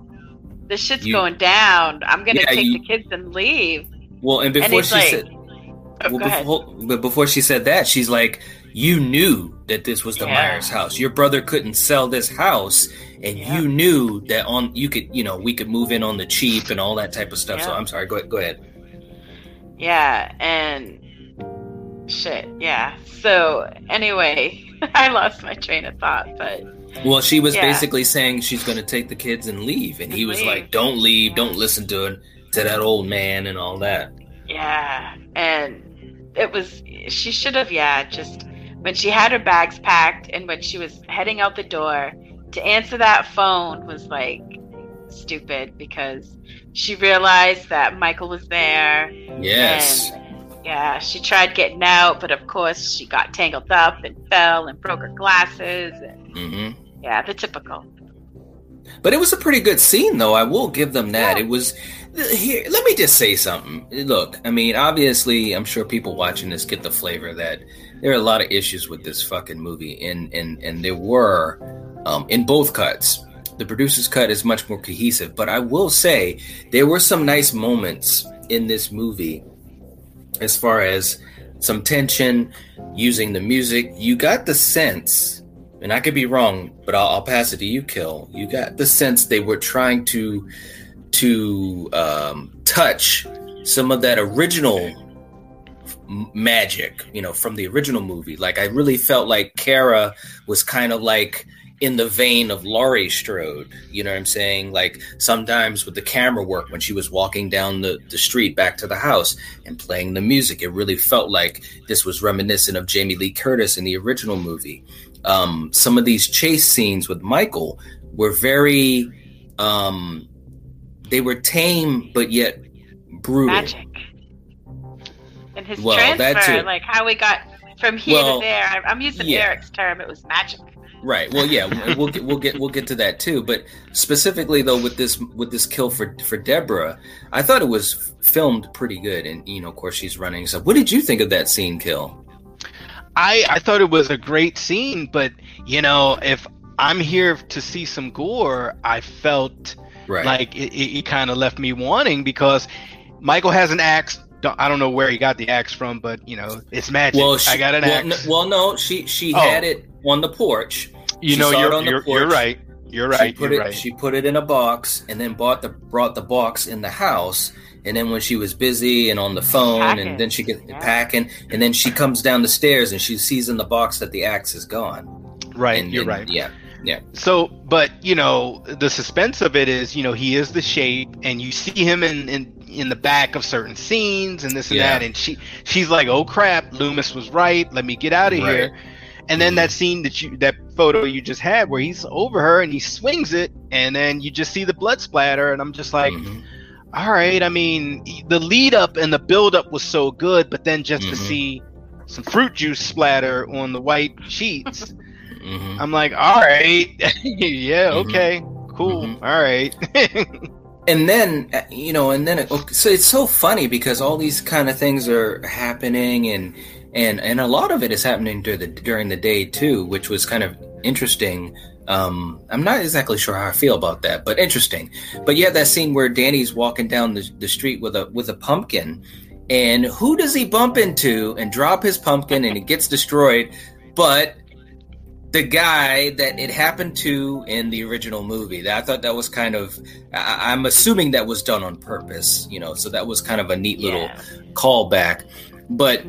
this shit's You- going down i'm gonna Yeah, take you- the kids and leave Well, and and before he's she like said oh, well, before, but before she said that, she's like, "You knew that this was the Yeah. Myers house. Your brother couldn't sell this house, and Yeah. you knew that on you could, you know, we could move in on the cheap and all that type of stuff." So I'm sorry. Go ahead. Go ahead. yeah and shit yeah so anyway i lost my train of thought but Well, she was Yeah. basically saying she's going to take the kids and leave, and he was leave. like, "Don't leave. Don't listen to it, to that old man and all that." Yeah, and it was she should have yeah just when she had her bags packed and when she was heading out the door to answer that phone was like stupid because she realized that Michael was there. Yes. Yeah, she tried getting out, but of course she got tangled up and fell and broke her glasses. And hmm yeah, the typical. But it was a pretty good scene, though. I will give them that. It was. Here, let me just say something. Look, I mean, obviously, I'm sure people watching this get the flavor that there are a lot of issues with this fucking movie, and and and there were um, in both cuts. The producer's cut is much more cohesive, but I will say there were some nice moments in this movie, as far as some tension, using the music. You got the sense and I could be wrong, but I'll, I'll pass it to you, Kill. You got the sense they were trying to to um, touch some of that original magic, you know, from the original movie. Like I really felt like Kara was kind of like in the vein of Laurie Strode. You know what I'm saying? Like sometimes with the camera work when she was walking down the, the street back to the house and playing the music, it really felt like this was reminiscent of Jamie Lee Curtis in the original movie. Um, some of these chase scenes with Michael were very, um, they were tame but yet brutal. Magic. And his Well, transfer, like how we got from here Well, to there. I- I'm using yeah. Eric's term. It was magic. Right. Well, yeah, we'll- we'll get we'll get we'll get to that too. But specifically though, with this with this kill for for Deborah, I thought it was filmed pretty good, and you know, of course, she's running. So, what did you think of that scene kill? I I thought it was a great scene, but you know, if I'm here to see some gore, I felt Right. like it, it, it kind of left me wanting because Michael has an axe. I don't know where he got the axe from, but you know, it's magic. well, she, I got an well, axe. n- well, no, she she Oh. had it on the porch. You she know, you're on the you're, porch. you're right. You're right. she put You're it right. she put it in a box, and then bought the brought the box in the house. And then when she was busy and on the phone, Packing. and then she gets Yeah. packing, and then she comes down the stairs and she sees in the box that the axe is gone. right. And- you're and- right. Yeah. So, but you know, the suspense of it is, you know, he is the shape, and you see him in in in the back of certain scenes and this and Yeah. that, and she she's like, "Oh crap, Loomis was right. Let me get out of Right. here." And then that scene that you that photo you just had where he's over her and he swings it, and then you just see the blood splatter, and I'm just like, Mhm. all right. I mean, the lead up and the build up was so good, but then just to Mhm. see some fruit juice splatter on the white sheets. Mhm. I'm like, all right, yeah, Mhm. okay, cool, Mhm. all right. and then you know and then it, so it's so funny because all these kind of things are happening and and and a lot of it is happening during the during the day too which was kind of interesting um i'm not exactly sure how i feel about that but interesting but yeah that scene where danny's walking down the, the street with a with a pumpkin and who does he bump into and drop his pumpkin and it gets destroyed but the guy that it happened to in the original movie. I thought that was kind of. I, I'm assuming that was done on purpose, you know. So that was kind of a neat little Yeah. callback. But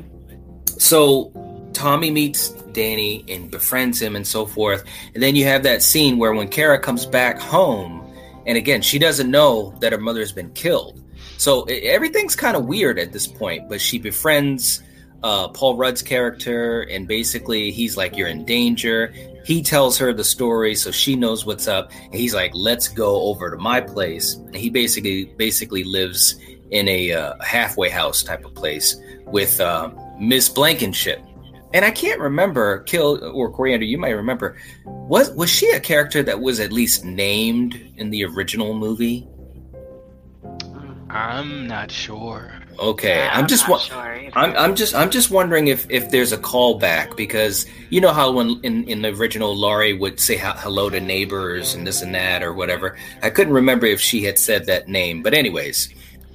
so Tommy meets Danny and befriends him and so forth. And then you have that scene where when Kara comes back home, and again, she doesn't know that her mother has been killed. So e- everything's kind of weird at this point, but she befriends uh, Paul Rudd's character, and basically he's like, You're in danger. He tells her the story so she knows what's up. And he's like, Let's go over to my place. And he basically basically lives in a uh, halfway house type of place with uh, Miss Blankenship. And I can't remember, Kill or Coriander, you might remember. Was was she a character that was at least named in the original movie? I'm not sure. Okay, Yeah, I'm just not wa- sure. I'm, I'm just I'm just wondering if if there's a callback because you know how when in, in the original Laurie would say hello to neighbors and this and that or whatever. I couldn't remember if she had said that name, but anyways,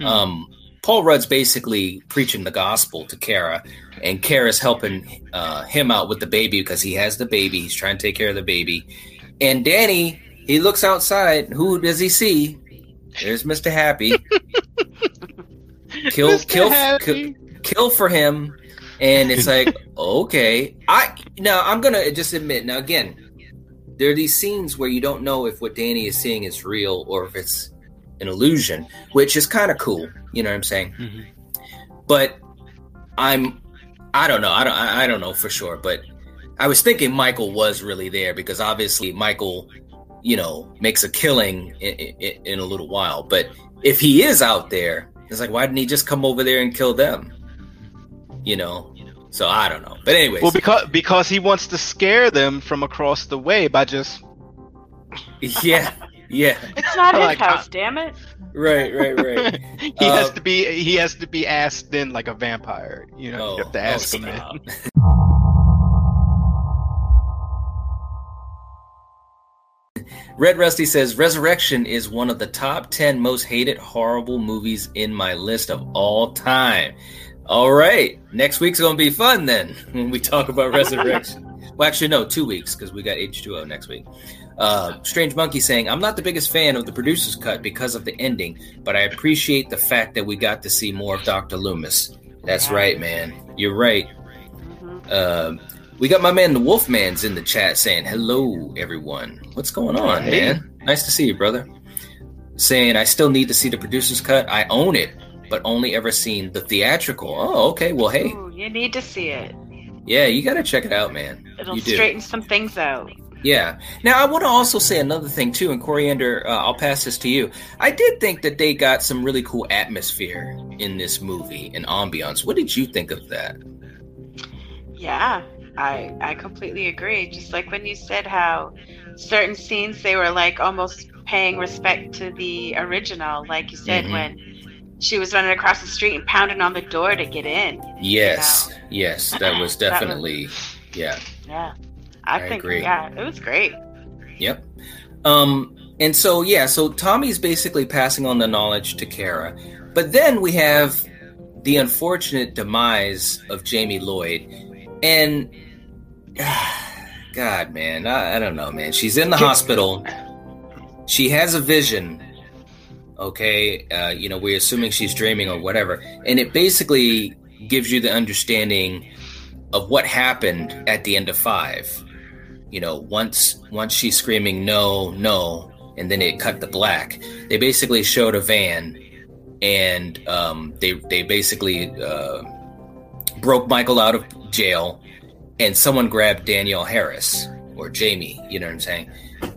um, Paul Rudd's basically preaching the gospel to Kara, and Kara's helping uh, him out with the baby because he has the baby. He's trying to take care of the baby, and Danny he looks outside. Who does he see? There's Mister Happy. kill, kill, kill, kill for him, and it's like okay. I now I'm gonna just admit now again. There are these scenes where you don't know if what Danny is seeing is real or if it's an illusion, which is kind of cool. You know what I'm saying? Mhm. But I'm, I don't know. I don't. I I don't know for sure. But I was thinking Michael was really there because obviously Michael, you know, makes a killing in, in, in a little while. But if he is out there, it's like why didn't he just come over there and kill them? You know. So I don't know. But anyways, Well, because because he wants to scare them from across the way by just yeah, yeah, It's not his Like, house, damn it. right, right, right. he has Um, to be he has to be asked in like a vampire. You know, Oh, you have to oh, ask him in. Red Rusty says Resurrection is one of the top 10 most hated horrible movies in my list of all time. All right. Next week's going to be fun then when we talk about Resurrection. well, actually, no, two weeks because we got H2O next week. Uh, Strange Monkey saying, I'm not the biggest fan of the producer's cut because of the ending, but I appreciate the fact that we got to see more of Dr. Loomis. That's right, man. You're right. Mhm. We got my man the Wolfman's in the chat saying, "Hello, everyone. What's going on, Hey. man? Nice to see you, brother." Saying, "I still need to see the producer's cut. I own it, but only ever seen the theatrical." Oh, okay. Well, hey, Ooh, you need to see it. yeah, you got to check it out, man. It'll you do. straighten some things out. Yeah. Now, I want to also say another thing too, and Coriander, uh, I'll pass this to you. I did think that they got some really cool atmosphere in this movie and ambiance. What did you think of that? Yeah, I I completely agree. Just like when you said how certain scenes they were like almost paying respect to the original, like you said Mhm. when she was running across the street and pounding on the door to get in. Yes, yes, that was That was- definitely, yeah. Yeah. I, I think agree. yeah, it was great. Yep. Um, and so yeah, so Tommy's basically passing on the knowledge to Kara, but then we have the unfortunate demise of Jamie Lloyd, and God, man, I, I don't know, man. She's in the hospital. She has a vision. Okay, uh, you know, we're assuming she's dreaming or whatever, and it basically gives you the understanding of what happened at the end of five you know once once she's screaming no no and then it cut the black they basically showed a van and um, they they basically uh, broke michael out of jail and someone grabbed danielle harris or jamie you know what i'm saying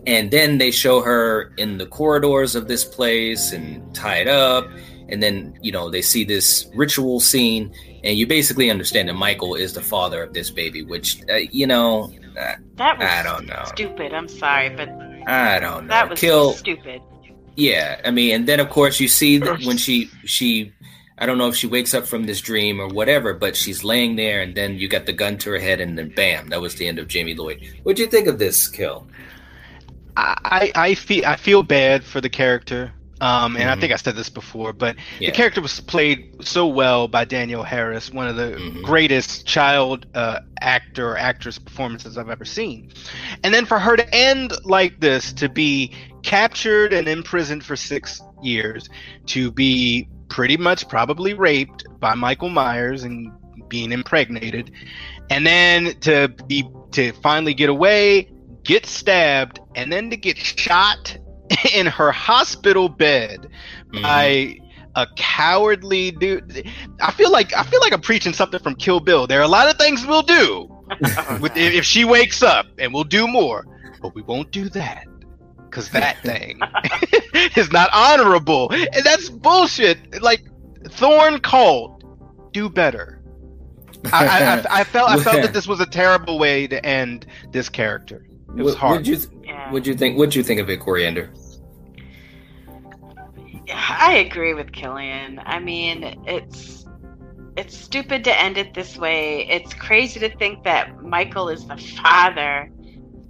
and then they show her in the corridors of this place and tied up and then you know they see this ritual scene and you basically understand that michael is the father of this baby which uh, you know uh, That was I don't know. stupid. I'm sorry, but I don't know. that was Kill. stupid. Yeah, I mean, and then of course you see that when she she, I don't know if she wakes up from this dream or whatever, but she's laying there, and then you got the gun to her head, and then bam, that was the end of Jamie Lloyd. What'd you think of this kill? I, I feel I feel bad for the character. Um, and Mhm. I think I said this before, but Yeah. the character was played so well by Danielle Harris, one of the Mhm. greatest child uh, actor or actress performances I've ever seen. And then for her to end like this, to be captured and imprisoned for six years, to be pretty much probably raped by Michael Myers and being impregnated, and then to be to finally get away, get stabbed, and then to get shot in her hospital bed Mhm. by a cowardly dude. I feel like I feel like I'm preaching something from Kill Bill. There are a lot of things we'll do with, if if she wakes up, and we'll do more, but we won't do that because that thing is not honorable, and that's bullshit. Like Thorn called, do better. I, I, I, I felt I felt that this was a terrible way to end this character. It was hard. What'd you, th- Yeah. what'd you think? What'd you think of it, Coriander? I agree with Killian. I mean, it's it's stupid to end it this way. It's crazy to think that Michael is the father,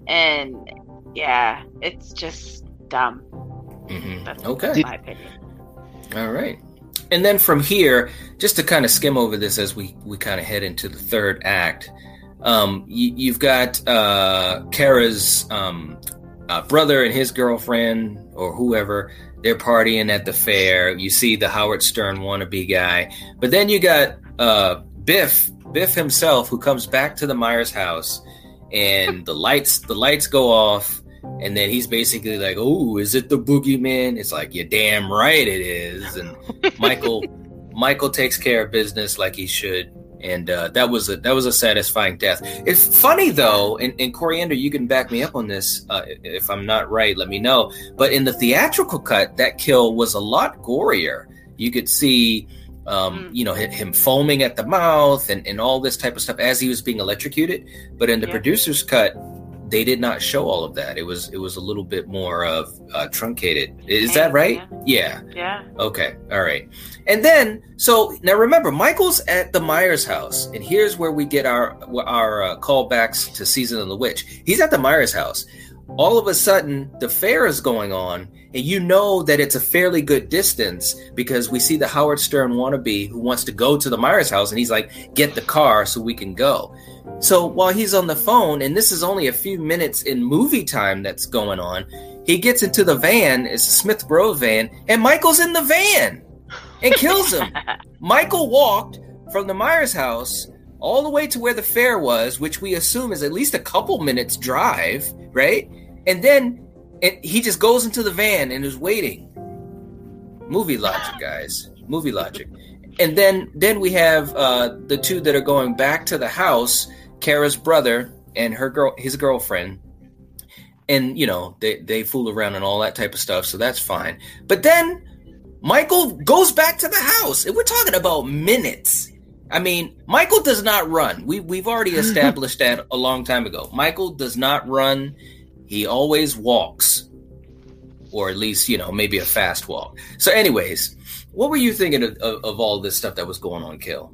and yeah, it's just dumb. hmm That's Okay. my opinion. All right. And then from here, just to kind of skim over this as we, we kind of head into the third act, um, you, you've got uh, Kara's um, uh, brother and his girlfriend or whoever. They're partying at the fair. You see the Howard Stern wannabe guy. But then you got uh, Biff, Biff himself, who comes back to the Myers house, and the lights the lights go off, and then he's basically like, "Oh, is it the boogeyman?" It's like, "You're damn right it is." And Michael Michael takes care of business like he should, and uh, that was a that was a satisfying death. It's funny though, and, and Coriander, you can back me up on this. Uh, if I'm not right, let me know. But in the theatrical cut, that kill was a lot gorier. You could see. Um, Mm. you know, him foaming at the mouth and, and all this type of stuff as he was being electrocuted. But in the Yeah. producer's cut, they did not show all of that. It was it was a little bit more of uh, truncated. Is that right? Yeah. Yeah. Okay. All right. And then, so now remember, Michael's at the Myers house, and here's where we get our our uh, callbacks to season of the witch. He's at the Myers house. All of a sudden, the fair is going on, and you know that it's a fairly good distance because we see the Howard Stern wannabe who wants to go to the Myers house, and he's like, "Get the car so we can go." So while he's on the phone, and this is only a few minutes in movie time that's going on, he gets into the van. It's a Smith Bros van, and Michael's in the van and kills him. Michael walked from the Myers house all the way to where the fair was, which we assume is at least a couple minutes drive, right? And then it, he just goes into the van and is waiting. Movie logic, guys. Movie logic. And then then we have uh, the two that are going back to the house, Kara's brother and her girl, his girlfriend. And you know they they fool around and all that type of stuff, so that's fine. But then Michael goes back to the house, and we're talking about minutes. I mean, Michael does not run. We we've already established that a long time ago. Michael does not run. He always walks, or at least you know maybe a fast walk. So, anyways, what were you thinking of, of, of all this stuff that was going on, Kill?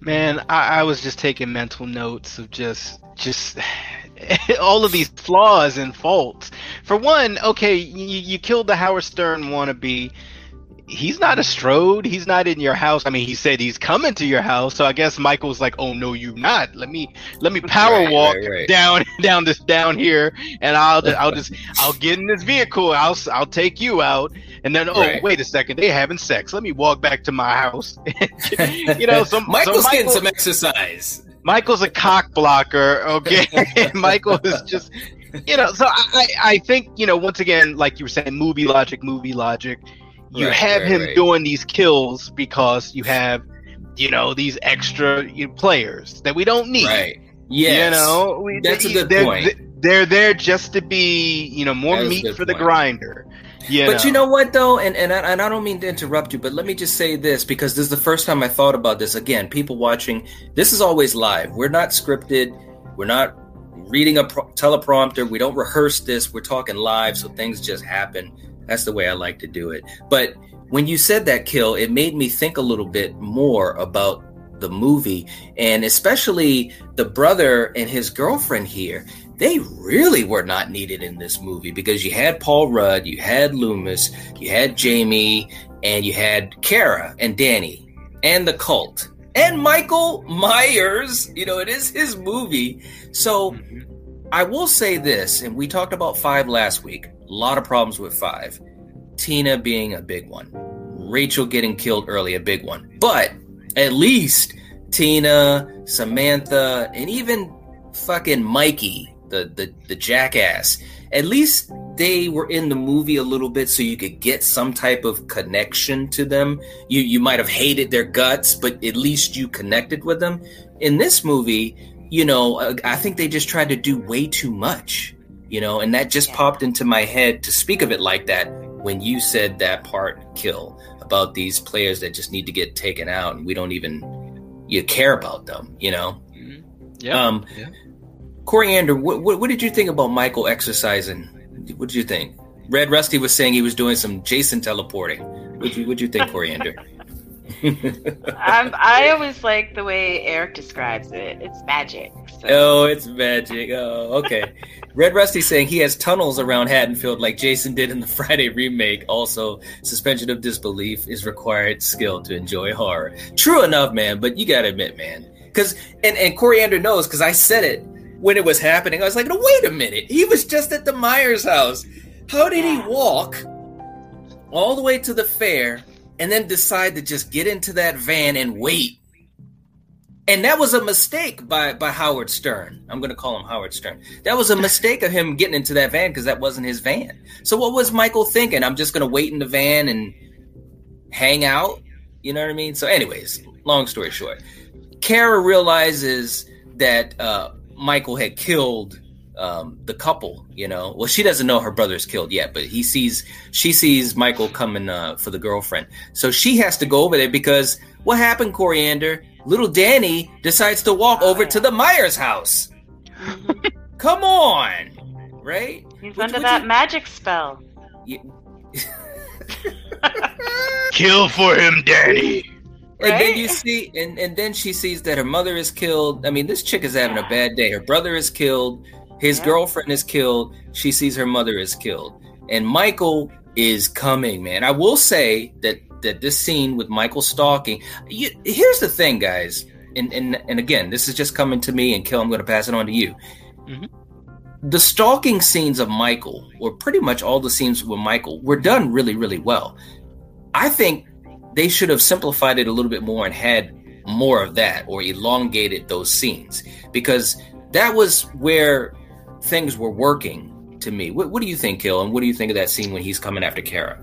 Man, I, I was just taking mental notes of just just all of these flaws and faults. For one, okay, you, you killed the Howard Stern wannabe. He's not a Strode. He's not in your house. I mean, he said he's coming to your house. So I guess Michael's like, "Oh no, you not. Let me let me power Right, walk right, right. down down this down here, and I'll just, I'll just I'll get in this vehicle. I'll I'll take you out, and then oh wait a second, they having sex. Let me walk back to my house. you know, so Michael's so getting some exercise. Michael's a cock blocker, okay? Michael is just, you know. So I, I I think you know once again, like you were saying, movie logic, movie logic. You Right, have right, him right. doing these kills because you have, you know, these extra you know, players that we don't need. Right. Yes. You know, we, That's a good they're, point. They're there just to be, you know, more meat for the grinder. You but you know what though, and and I, and I don't mean to interrupt you, but let me just say this because this is the first time I thought about this. Again, people watching, this is always live. We're not scripted. We're not reading a pro- teleprompter. We don't rehearse this. We're talking live, so things just happen. That's the way I like to do it. But when you said that kill, it made me think a little bit more about the movie and especially the brother and his girlfriend here they really were not needed in this movie because you had Paul Rudd, you had Loomis, you had Jamie, and you had Kara and Danny and the cult and Michael Myers. You know, it is his movie. So mm-hmm. I will say this, and we talked about five last week. A lot of problems with five. Tina being a big one, Rachel getting killed early, a big one. But at least Tina, Samantha, and even fucking Mikey, the the the jackass. At least they were in the movie a little bit, so you could get some type of connection to them. You you might have hated their guts, but at least you connected with them. In this movie, you know, uh, I think they just tried to do way too much. You know, and that just popped into my head to speak of it like that when you said that part, kill about these players that just need to get taken out, and we don't even you care about them. You know. Yeah. Um, Coriander, what, what, what did you think about Michael exercising? What did you think? Red Rusty was saying he was doing some Jason teleporting. What you what you think, Coriander? Um, I always like the way Eric describes it. It's magic. So. oh, it's magic. Oh, okay. Red Rusty saying he has tunnels around Haddonfield like Jason did in the Friday remake. Also, suspension of disbelief is required skill to enjoy horror. True enough, man. But you gotta admit, man, because and and Coriander knows because I said it when it was happening. I was like, no, wait a minute. He was just at the Myers house. How did he walk all the way to the fair and then decide to just get into that van and wait? And that was a mistake by by Howard Stern. I'm going to call him Howard Stern. That was a mistake of him getting into that van because that wasn't his van. So what was Michael thinking? I'm just going to wait in the van and hang out. You know what I mean? So, anyways, long story short, Kara realizes that uh, Michael had killed um, the couple. You know, well, she doesn't know her brother's killed yet, but he sees she sees Michael coming uh, for the girlfriend, so she has to go over there because what happened, Coriander? Little Danny decides to walk over to the Myers house. Come on, right? He's Would- under would that you- magic spell. you- Kill for him, Danny. And then Right? you see, and, and then she sees that her mother is killed. I mean, this chick is having a bad day. Her brother is killed. His Yeah. girlfriend is killed. She sees her mother is killed. And Michael is coming, man. I will say that that this scene with Michael stalking. You, here's the thing, guys. And, and and again, this is just coming to me, and Kill. I'm going to pass it on to you. Mhm. The stalking scenes of Michael, or pretty much all the scenes with Michael, were done really, really well. I think they should have simplified it a little bit more and had more of that or elongated those scenes because that was where things were working to me. What, what do you think, Kill? And what do you think of that scene when he's coming after Kara?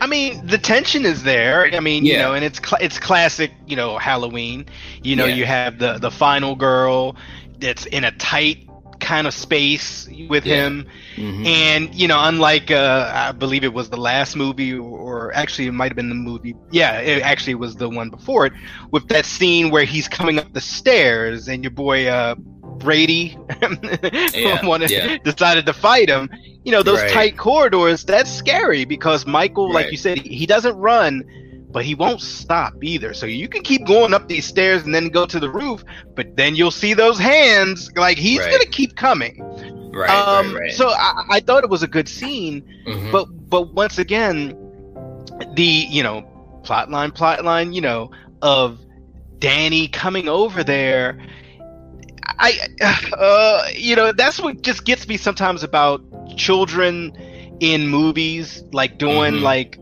I mean, the tension is there. I mean, you know, and it's cl- it's classic, you know, Halloween. You know, Yeah. you have the the final girl that's in a tight kind of space with Yeah. him, Mhm. and you know, unlike uh, I believe it was the last movie, or actually it might have been the movie. Yeah, it actually was the one before it, with that scene where he's coming up the stairs, and your boy uh, Brady Yeah, wanted, yeah. decided to fight him. You know, those Right. tight corridors. That's scary because Michael, like you said, he doesn't run. But he won't stop either. So you can keep going up these stairs and then go to the roof, but then you'll see those hands. Like he's Right. gonna keep coming. Right, um, right, right. So I, I thought it was a good scene, Mhm. but but once again, the you know plot line, plot line, you know of Danny coming over there. I uh, you know that's what just gets me sometimes about children in movies like doing Mhm. like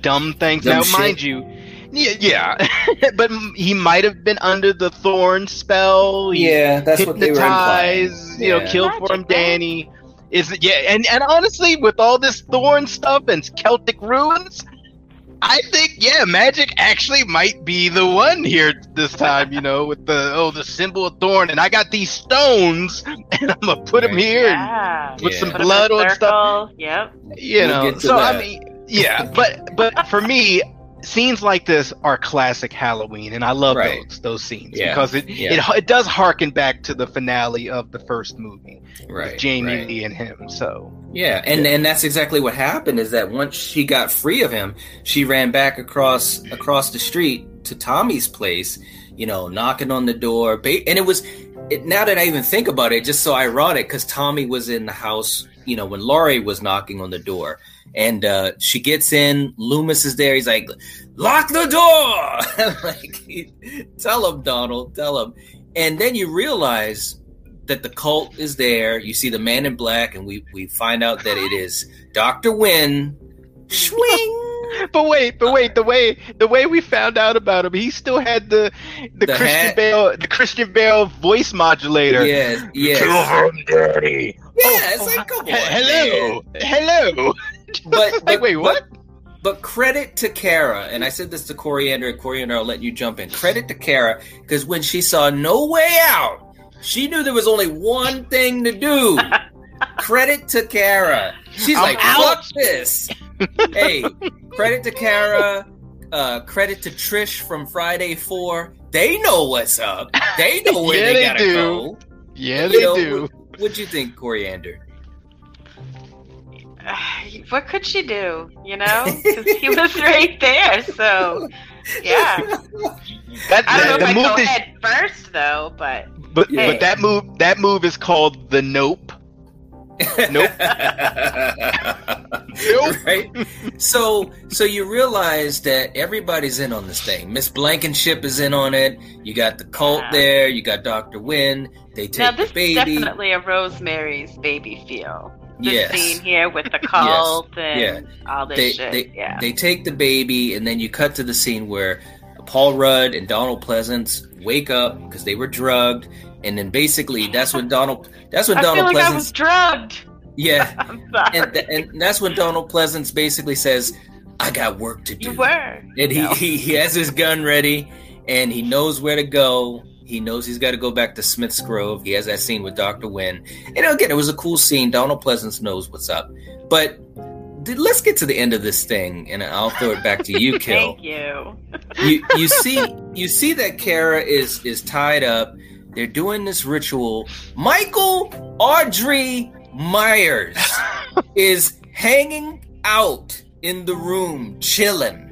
dumb things. Dumb now, shit. mind you. Yeah, yeah. but he might have been under the thorn spell. He- yeah, that's what they were implying. hypnotize, you know, Yeah. kill Magic, for him. Danny. Is yeah, and and honestly, with all this thorn stuff and Celtic runes, I think yeah, magic actually might be the one here this time. You know, with the oh the symbol of thorn, and I got these stones, and I'm gonna put them Right. here, and Yeah. with Yeah. some Put 'em in blood on stuff. Yep. You We'll know, get to so I mean, yeah, but but for me. Scenes like this are classic Halloween, and I love Right. those those scenes Yeah. because it, Yeah. it it does harken back to the finale of the first movie Right, with Jamie right. Lee and him. So Yeah, and and that's exactly what happened. Is that once she got free of him, she ran back across across the street to Tommy's place. You know, knocking on the door, and it was. It, now that I even think about it, just so ironic because Tommy was in the house. You know, when Laurie was knocking on the door, and uh, she gets in. Loomis is there. He's like, "Lock the door!" like, tell him, Donald, tell him. And then you realize that the cult is there. You see the man in black, and we we find out that it is Doctor Wynn. Swing. but wait, but wait, the way the way we found out about him, he still had the the, The Christian hat? Bale the Christian Bale voice modulator. Yes, yes. Kill him, Daddy. Yeah, oh, it's like, oh, come on. He- hello, hello. But, like, but wait, but- what? But credit to Kara, and I said this to Coriander, and Coriander, I'll let you jump in. Credit to Kara, because when she saw no way out, she knew there was only one thing to do. credit to Kara. She's I'm like, out. fuck this. hey, credit to Kara. Uh, credit to Trish from Friday 4. They know what's up. They know where Yeah, they, they gotta do. go. Yeah, You they know, do. What, what'd you think, Coriander? what could she do? You know, 'Cause he was right there. So, yeah. That, I don't know the if I move go that, head first though, but but Yeah. but that move that move is called the nope. Nope. Nope. right? So so you realize that everybody's in on this thing. Miss Blankenship is in on it. You got the cult Yeah. there, you got Dr. Wynn, they take now the this is definitely a Rosemary's Baby feel. This Yes. scene here with the cult and Yeah. all this They shit. they, yeah. they take the baby and then you cut to the scene where Paul Rudd and Donald Pleasence wake up because they were drugged and then basically that's when Donald that's when I feel Donald like I Pleasence was drugged. yeah I'm sorry. and, and that's when Donald Pleasence basically says I got work to do you were. And he, No. he, he has his gun ready and he knows where to go. He knows he's got to go back to Smith's Grove. He has that scene with Dr. Wynn. And again, it was a cool scene. Donald Pleasence knows what's up. But th- let's get to the end of this thing and I'll throw it back to you, Kill. Thank you. you you see you see that Kara is is tied up. They're doing this ritual. Michael Audrey Myers is hanging out in the room, chilling.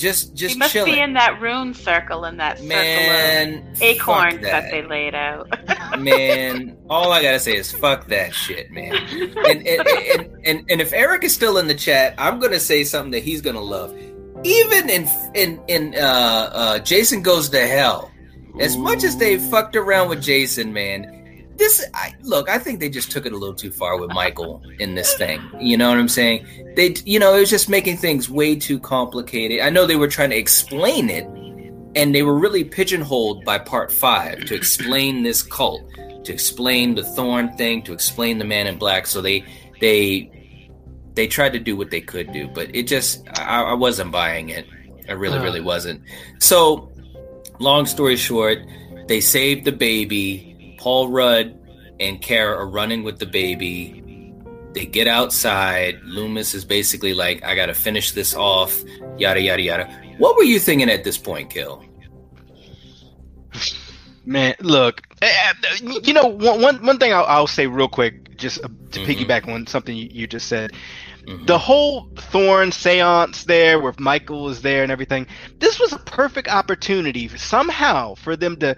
Just just He must chilling. be in that rune circle in that circle Man, of acorns fuck that. they laid out. man, all I gotta say is fuck that shit, man. And and, and and and if Eric is still in the chat, I'm gonna say something that he's gonna love. Even in in in uh, uh, Jason Goes to Hell, as much as they fucked around with Jason, man. This I, look, I think they just took it a little too far with Michael in this thing. You know what I'm saying? They, you know, it was just making things way too complicated. I know they were trying to explain it, and they were really pigeonholed by part five to explain this cult, to explain the thorn thing, to explain the man in black. So they they they tried to do what they could do, but it just I, I wasn't buying it. I really, really wasn't. So, long story short, they saved the baby. Paul Rudd and Kara are running with the baby. They get outside. Loomis is basically like, I got to finish this off, yada, yada, yada. What were you thinking at this point, Kill? Man, look, eh, eh, you know, one, one, one thing I'll, I'll say real quick, just uh, to Mhm. piggyback on something you, you just said. Mhm. The whole Thorn seance there, where Michael was there and everything, this was a perfect opportunity for, somehow for them to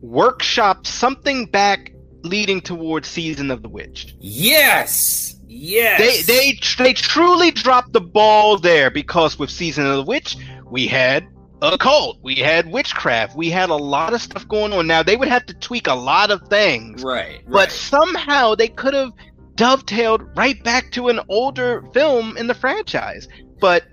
workshop something back leading towards Season of the Witch. Yes! Yes! They they they truly dropped the ball there because with Season of the Witch, we had a cult, we had witchcraft, we had a lot of stuff going on. Now they would have to tweak a lot of things, Right, but right. somehow they could have dovetailed right back to an older film in the franchise. But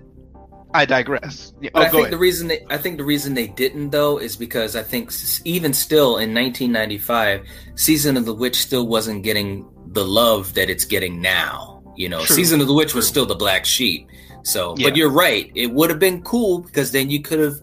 I digress. Yeah, oh, I think ahead. the reason they, I think the reason they didn't though is because I think even still in 1995, Season of the Witch still wasn't getting the love that it's getting now. You know, True, Season of the Witch was still the black sheep. So, Yeah. but you're right. It would have been cool because then you could have,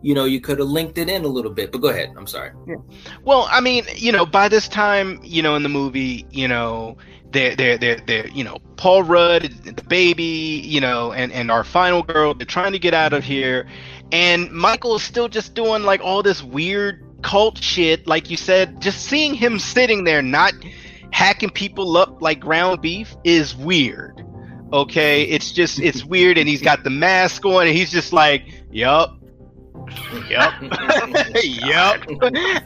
you know, you could have linked it in a little bit. But go ahead. I'm sorry. yeah. Well, I mean, you know, by this time, you know, in the movie, you know, they're they're they're, they're you know, Paul Rudd, the baby, you know, and and our final girl, they're trying to get out of here, and Michael is still just doing like all this weird cult shit, like you said. Just seeing him sitting there, not hacking people up like ground beef, is weird. Okay, it's just it's weird, and he's got the mask on, and he's just like, yup. Yep. yep.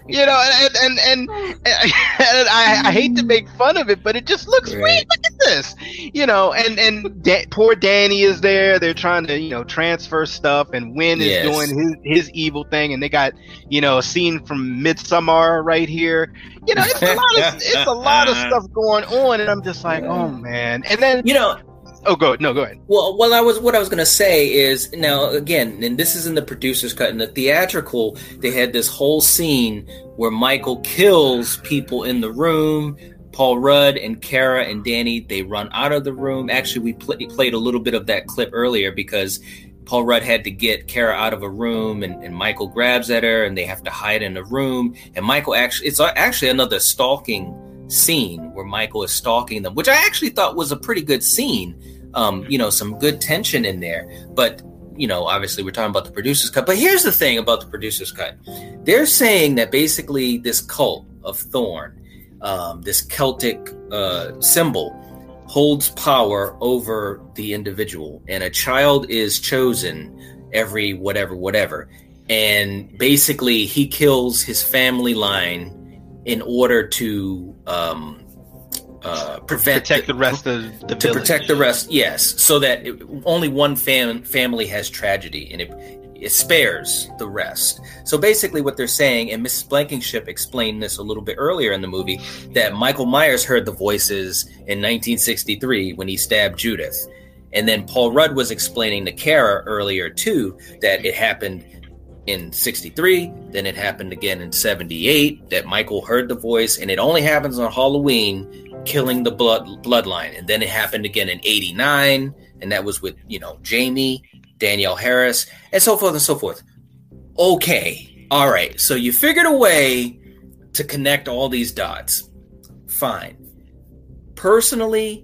You know, and and, and, and I, I hate to make fun of it, but it just looks Right. weird. Look at this. You know, and and da- poor Danny is there. They're trying to you know transfer stuff, and Wynn is Yes. doing his his evil thing, and they got you know a scene from Midsummer right here. You know, it's a lot of it's a lot of stuff going on, and I'm just like, oh man. And then You know, Oh, go ahead. no, go ahead. Well, well, I was what I was going to say is now again, and this is in the producer's cut. In the theatrical, they had this whole scene where Michael kills people in the room. Paul Rudd and Kara and Danny they run out of the room. Actually, we pl- played a little bit of that clip earlier because Paul Rudd had to get Kara out of a room, and, and Michael grabs at her, and they have to hide in a room. And Michael actually, it's actually another stalking scene where Michael is stalking them, which I actually thought was a pretty good scene. Um, you know, some good tension in there. But, you know, obviously we're talking about the producer's cut. But here's the thing about the producer's cut they're saying that basically this cult of Thorn, um, this Celtic uh, symbol, holds power over the individual, and a child is chosen every whatever, whatever. And basically, he kills his family line in order to um, uh, prevent Protect the rest of the to village. protect the rest. Yes, so that it, only one fam- family has tragedy, and it it spares the rest. So basically, what they're saying, and Mrs. Blankenship explained this a little bit earlier in the movie, that Michael Myers heard the voices in 1963 when he stabbed Judith, and then Paul Rudd was explaining to Kara earlier too that it happened in 63 then it happened again in 78 that michael heard the voice and it only happens on halloween killing the blood bloodline. And then it happened again in 89 and that was with you know jamie danielle harris and so forth and so forth. Okay all right. So you figured a way to connect all these dots. Fine. Personally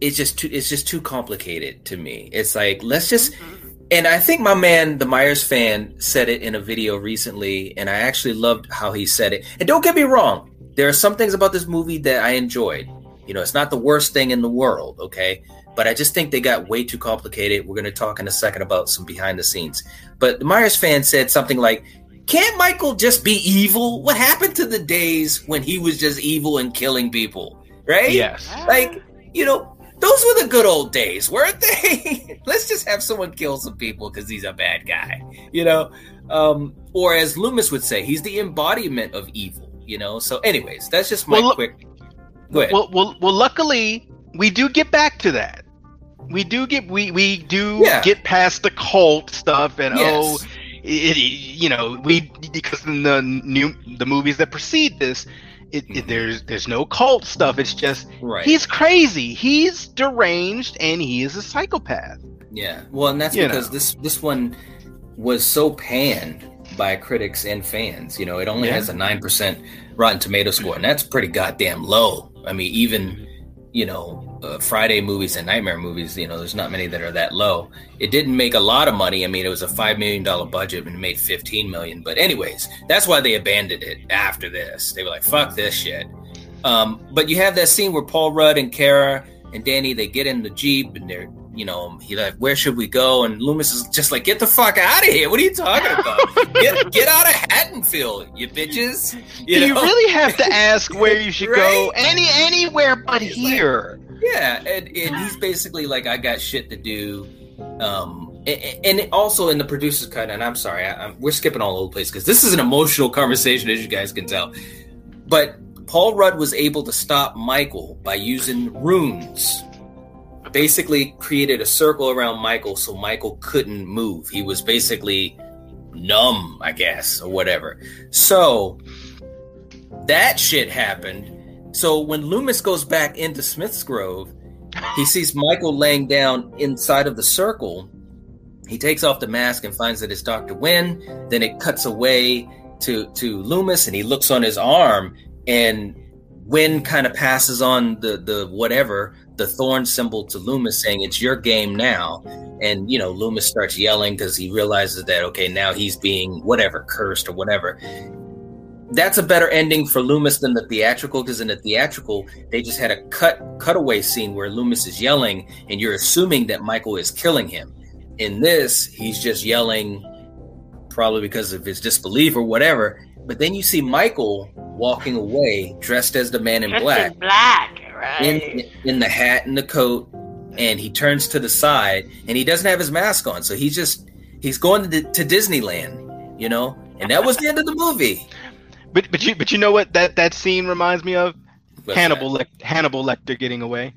it's just too it's just too complicated to me. It's like let's just mm-hmm. and I think my man, the Myers fan, said it in a video recently, and I actually loved how he said it. And don't get me wrong, there are some things about this movie that I enjoyed. You know, it's not the worst thing in the world, okay? But I just think they got way too complicated. We're going to talk in a second about some behind the scenes. But the Myers fan said something like, Can't Michael just be evil? What happened to the days when he was just evil and killing people? Right? Yes. Like, you know, those were the good old days, weren't they? Let's just have someone kill some people because he's a bad guy, you know? Um, or as Loomis would say, he's the embodiment of evil, you know? So, anyways, that's just my Well, quick. Go ahead. Well, well, well. Luckily, we do get back to that. We do get we we do Yeah. get past the cult stuff and oh, Yes. it, it- you know we because in the new the movies that precede this, it, it, Mhm. there's there's no cult stuff. It's just right. he's crazy, he's deranged, and he is a psychopath. Yeah. Well, and that's You because know. this this one was so panned by critics and fans. You know, it only Yeah. has a nine percent Rotten Tomato score, and that's pretty goddamn low. I mean, even you know, uh, Friday movies and Nightmare movies. You know, there's not many that are that low. It didn't make a lot of money. I mean, it was a five million dollar budget and it made fifteen million. But anyways, that's why they abandoned it after this. They were like, "Fuck this shit." Um, but you have that scene where Paul Rudd and Kara and Danny they get in the jeep and they're you know he like where should we go? And Loomis is just like get the fuck out of here. What are you talking about? Get get out of Haddonfield you bitches. You, you really have to ask where you should go. Any anywhere but It's like- here. yeah and, and he's basically like I got shit to do. Um and, and also in the producer's cut and I'm sorry I, I'm, we're skipping all over the place because this is an emotional conversation as you guys can tell. But Paul Rudd was able to stop Michael by using runes basically created a circle around Michael so Michael couldn't move. He was basically numb, I guess, or whatever. So that shit happened. So when Loomis goes back into Smith's Grove, he sees Michael laying down inside of the circle. He takes off the mask and finds that it's Dr. Wynn. Then it cuts away to, to Loomis and he looks on his arm and Wynn kind of passes on the, the whatever, the thorn symbol to Loomis saying it's your game now. And, you know, Loomis starts yelling because he realizes that, okay, now he's being whatever, cursed or whatever. That's a better ending for Loomis than the theatrical because in the theatrical, they just had a cut cutaway scene where Loomis is yelling and you're assuming that Michael is killing him. In this, he's just yelling probably because of his disbelief or whatever. But then you see Michael walking away dressed as the man in Dressed black in black, right? in in the hat and the coat and he turns to the side and he doesn't have his mask on so he's just he's going to, to disneyland you know and that was the end of the movie But but you but you know what that that scene reminds me of What's Hannibal Lec- Hannibal Lecter getting away.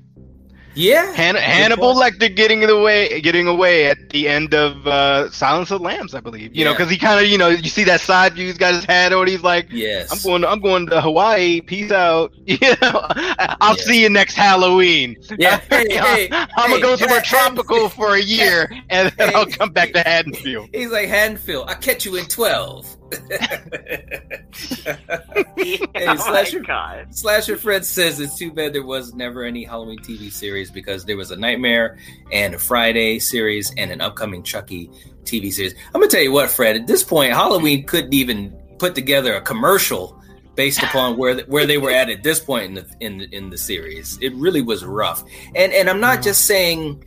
Yeah, Han- Hannibal Lecter getting away, getting away at the end of uh, Silence of the Lambs, I believe. You know, because he kind of, you know, you see that side view. He's got his hat on. He's like, Yes. "I'm going, I'm going to Hawaii. Peace out. You know, I'll Yeah. see you next Halloween. Yeah. Hey, hey, I'm hey, gonna go somewhere tropical for a year, and then. I'll come back to Haddonfield. He's like Haddonfield. I'll catch you in twelve. oh Slasher- my god. Slasher Fred says it's too bad there was never any Halloween TV series because there was a Nightmare and a Friday series and an upcoming Chucky TV series. I'm gonna tell you what, Fred. At this point, Halloween couldn't even put together a commercial based upon where where they were at at this point in the in the, in the series. It really was rough, and and I'm not just saying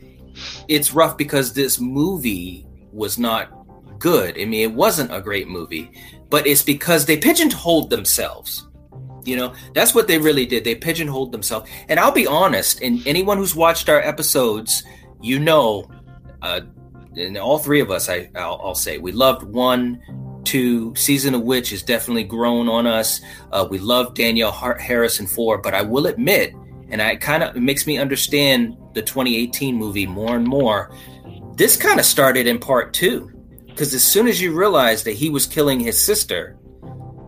it's rough because this movie was not good. I mean, it wasn't a great movie, but it's because they pigeonholed themselves. You know, that's what they really did. They pigeonholed themselves. And I'll be honest, and anyone who's watched our episodes, you know, uh, and all three of us, I, I'll, I'll say, we loved one, two, season of which has definitely grown on us. Uh, we love Danielle Har- Harrison four, but I will admit, and I kind of makes me understand the 2018 movie more and more. This kind of started in part two, because as soon as you realize that he was killing his sister,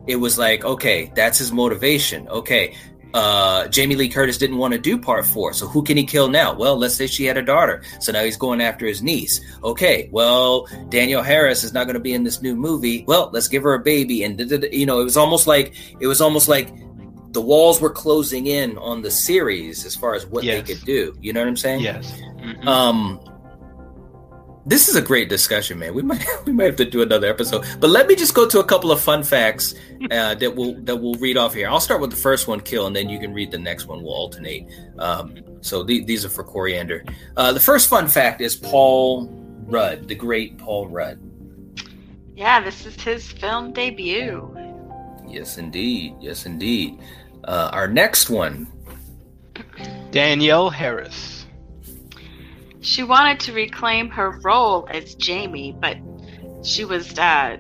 it was like, okay, that's his motivation. Okay, uh, Jamie Lee Curtis didn't want to do part four, so who can he kill now? Well, let's say she had a daughter, so now he's going after his niece. Okay, well, Danielle Harris is not going to be in this new movie. Well, let's give her a baby, and you know, it was almost like it was almost like the walls were closing in on the series as far as what Yes. they could do. You know what I'm saying? Yes. Mhm. Um, this is a great discussion, man. We might we might have to do another episode, but let me just go to a couple of fun facts uh, that we'll that we'll read off here. I'll start with the first one, kill, and then you can read the next one. We'll alternate. Um, so the- these are for Coriander. Uh, the first fun fact is Paul Rudd, the great Paul Rudd. Yeah, this is his film debut. Yes, indeed. Yes, indeed. Uh, our next one. Danielle Harris. She wanted to reclaim her role as Jamie, but she was uh,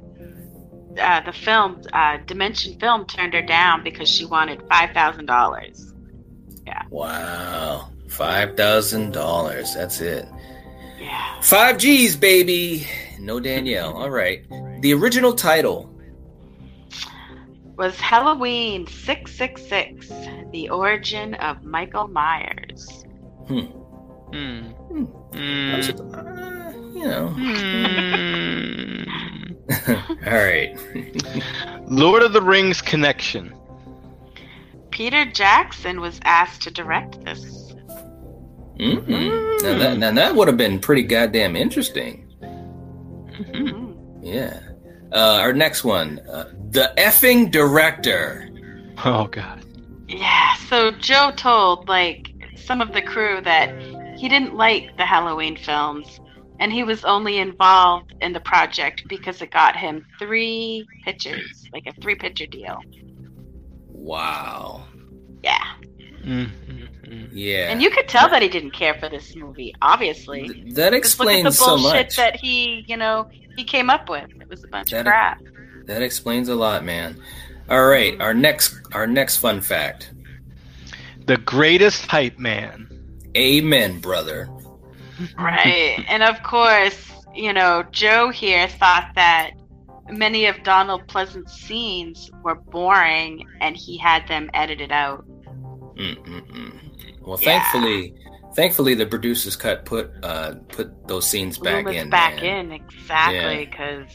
uh, the film uh, Dimension Film turned her down because she wanted five thousand dollars. Yeah. Wow, five thousand dollars. That's it. Yeah. Five G's, baby. No Danielle. All right. The original title. Was Halloween six six six the origin of Michael Myers? Hmm. I'm Hmm. sup- uh, you know. Hmm. All right. Lord of the Rings connection. Peter Jackson was asked to direct this. Mm-mm. Now that, now that would have been pretty goddamn interesting. Mm. Yeah. Uh, our next one, uh, the effing director. Oh God. Yeah, so Joe told like some of the crew that he didn't like the Halloween films and he was only involved in the project because it got him three pictures, like a three picture deal. Wow. Yeah. Mm-hmm. Yeah. And you could tell that he didn't care for this movie, obviously. Th- that Just look at the explains so bullshit much. that he, you know, he came up with. It was a bunch That- of crap. That explains a lot, man. All right, our next our next fun fact. The greatest hype man. Amen, brother. Right. and of course, you know, Joe here thought that many of Donald Pleasence's scenes were boring and he had them edited out. Mm-mm-mm. Well, Yeah. thankfully, thankfully, the producers cut put uh put those scenes back in. back man. in, exactly, because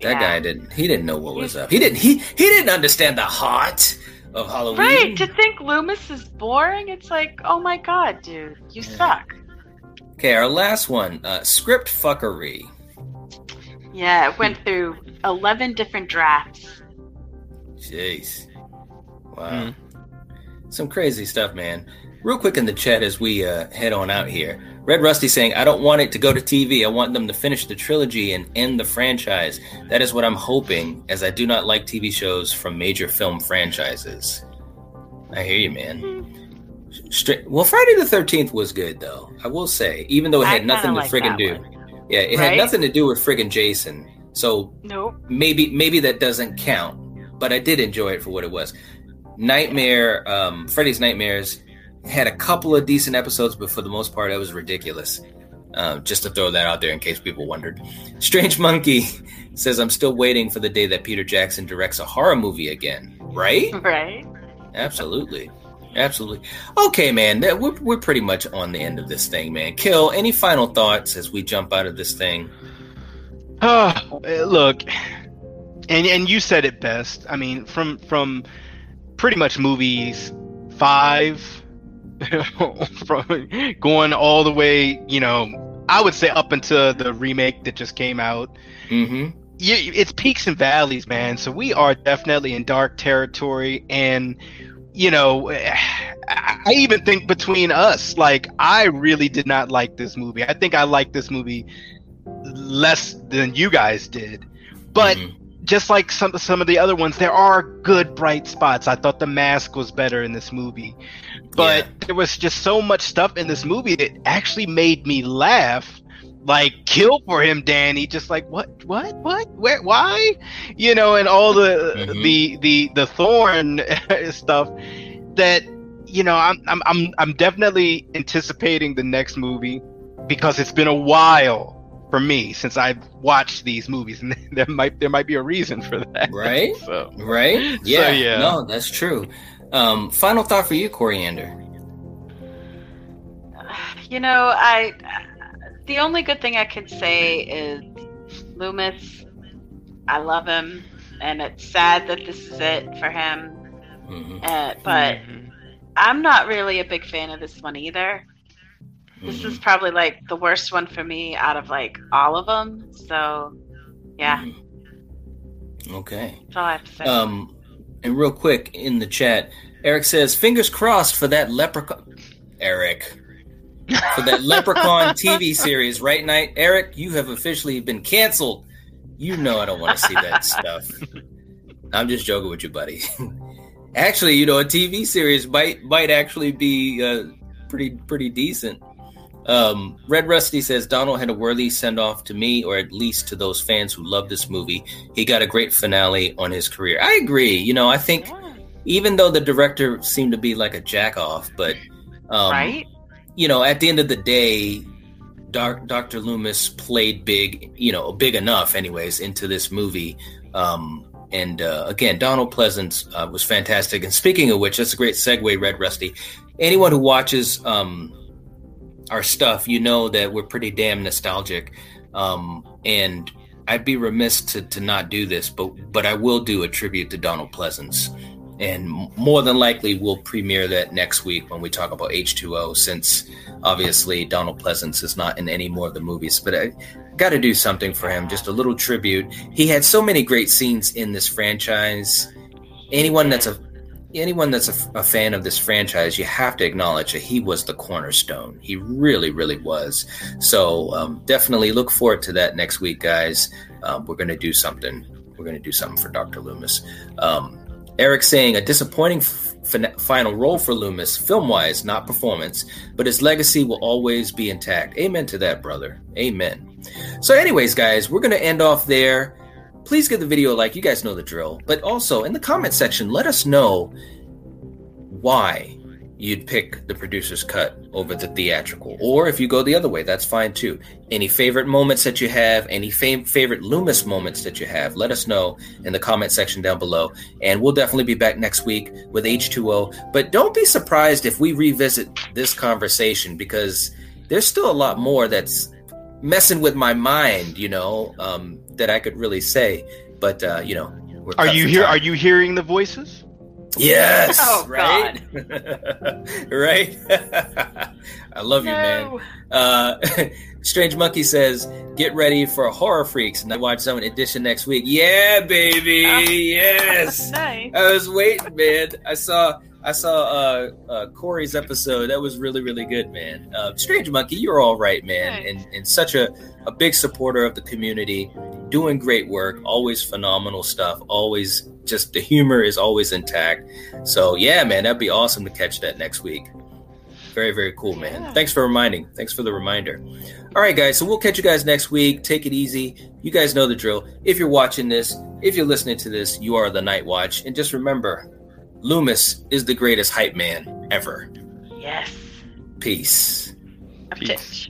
That guy didn't. He didn't know what was up. He didn't. He he didn't understand the heart of Halloween. Right, to think Loomis is boring, it's like, oh my god, dude, you Yeah. suck. Okay, our last one. Uh, script fuckery. Yeah, it went through 11 different drafts. Jeez. Wow. Mm. Some crazy stuff, man. Real quick in the chat as we uh, head on out here. Red Rusty saying, I don't want it to go to TV. I want them to finish the trilogy and end the franchise. That is what I'm hoping, as I do not like TV shows from major film franchises. I hear you, man. Well, Friday the 13th was good, though. I will say, even though it had nothing to like friggin' do. one. Yeah, it had nothing to do with friggin' Jason. So Nope. maybe maybe that doesn't count but i did enjoy it for what it was nightmare um freddy's nightmares had a couple of decent episodes, but for the most part, it was ridiculous. Uh, just to throw that out there in case people wondered. Strange Monkey says, I'm still waiting for the day that Peter Jackson directs a horror movie again. Right? Right. Absolutely. Absolutely. Okay, man. We're, we're pretty much on the end of this thing, man. Kill, any final thoughts as we jump out of this thing? Oh, look, and and you said it best. I mean, from from pretty much movies five, from going all the way, you know, I would say up until the remake that just came out. Mm-hmm. Yeah, it's peaks and valleys, man. So we are definitely in dark territory, and you know, I even think between us, like I really did not like this movie. I think I liked this movie less than you guys did, but. Mm-hmm just like some some of the other ones, there are good bright spots. I thought the mask was better in this movie, but yeah. there was just so much stuff in this movie that actually made me laugh. Like kill for him, Danny. Just like what, what, what, where, why, you know, and all the mm-hmm. the the the thorn stuff. That you know, I'm I'm I'm I'm definitely anticipating the next movie because it's been a while for me since I've watched these movies, and there might there might be a reason for that. Right. so, right. Yeah. So, yeah. No, that's true. Um, final thought for you, Coriander. You know, I the only good thing I can say is Loomis. I love him, and it's sad that this is it for him. Mm-hmm. Uh, but mm-hmm. I'm not really a big fan of this one either. This mm-hmm. is probably like the worst one for me out of like all of them. So, yeah. Mm-hmm. Okay. That's all I have to say. Um, and real quick in the chat, Eric says, "Fingers crossed for that leprechaun." Eric, for that leprechaun TV series, right? Night, Eric, you have officially been canceled. You know I don't want to see that stuff. I'm just joking with you, buddy. actually, you know, a TV series might might actually be uh, pretty pretty decent. Um, Red Rusty says Donald had a worthy send off to me, or at least to those fans who love this movie. He got a great finale on his career. I agree. You know, I think even though the director seemed to be like a jack off, but um, right, you know, at the end of the day, Doc, Dr. Loomis played big, you know, big enough, anyways, into this movie. Um, and uh, again, Donald Pleasence uh, was fantastic. And speaking of which, that's a great segue, Red Rusty. Anyone who watches um, our stuff, you know that we're pretty damn nostalgic. Um, and I'd be remiss to, to not do this, but but I will do a tribute to Donald Pleasence, and more than likely we'll premiere that next week when we talk about H2O. Since obviously Donald Pleasence is not in any more of the movies, but I got to do something for him, just a little tribute. He had so many great scenes in this franchise. Anyone that's a anyone that's a, a, fan of this franchise, you have to acknowledge that he was the cornerstone. He really, really was. So um, definitely look forward to that next week, guys. Um, we're going to do something. We're going to do something for Dr. Loomis. Um, Eric saying a disappointing f- final role for Loomis, film wise, not performance, but his legacy will always be intact. Amen to that, brother. Amen. So, anyways, guys, we're going to end off there please give the video a like. You guys know the drill. But also in the comment section, let us know why you'd pick the producer's cut over the theatrical. Or if you go the other way, that's fine too. Any favorite moments that you have, any fam- favorite Loomis moments that you have, let us know in the comment section down below. And we'll definitely be back next week with H2O. But don't be surprised if we revisit this conversation because there's still a lot more that's messing with my mind, you know, um, that I could really say. But uh, you know, are you here? Are you hearing the voices? Yes. Oh, right. right. I love no. you, man. Uh, Strange Monkey says, "Get ready for horror freaks." And I watch some edition next week. Yeah, baby. Oh, yes. nice. I was waiting, man. I saw I saw uh, uh, Corey's episode. That was really, really good, man. Uh, Strange Monkey, you're all right, man, and, and such a, a big supporter of the community, doing great work, always phenomenal stuff, always just the humor is always intact. So, yeah, man, that'd be awesome to catch that next week. Very, very cool, man. Yeah. Thanks for reminding. Thanks for the reminder. All right, guys. So we'll catch you guys next week. Take it easy. You guys know the drill. If you're watching this, if you're listening to this, you are the Night Watch. And just remember, Loomis is the greatest hype man ever. Yes. Peace. Peace.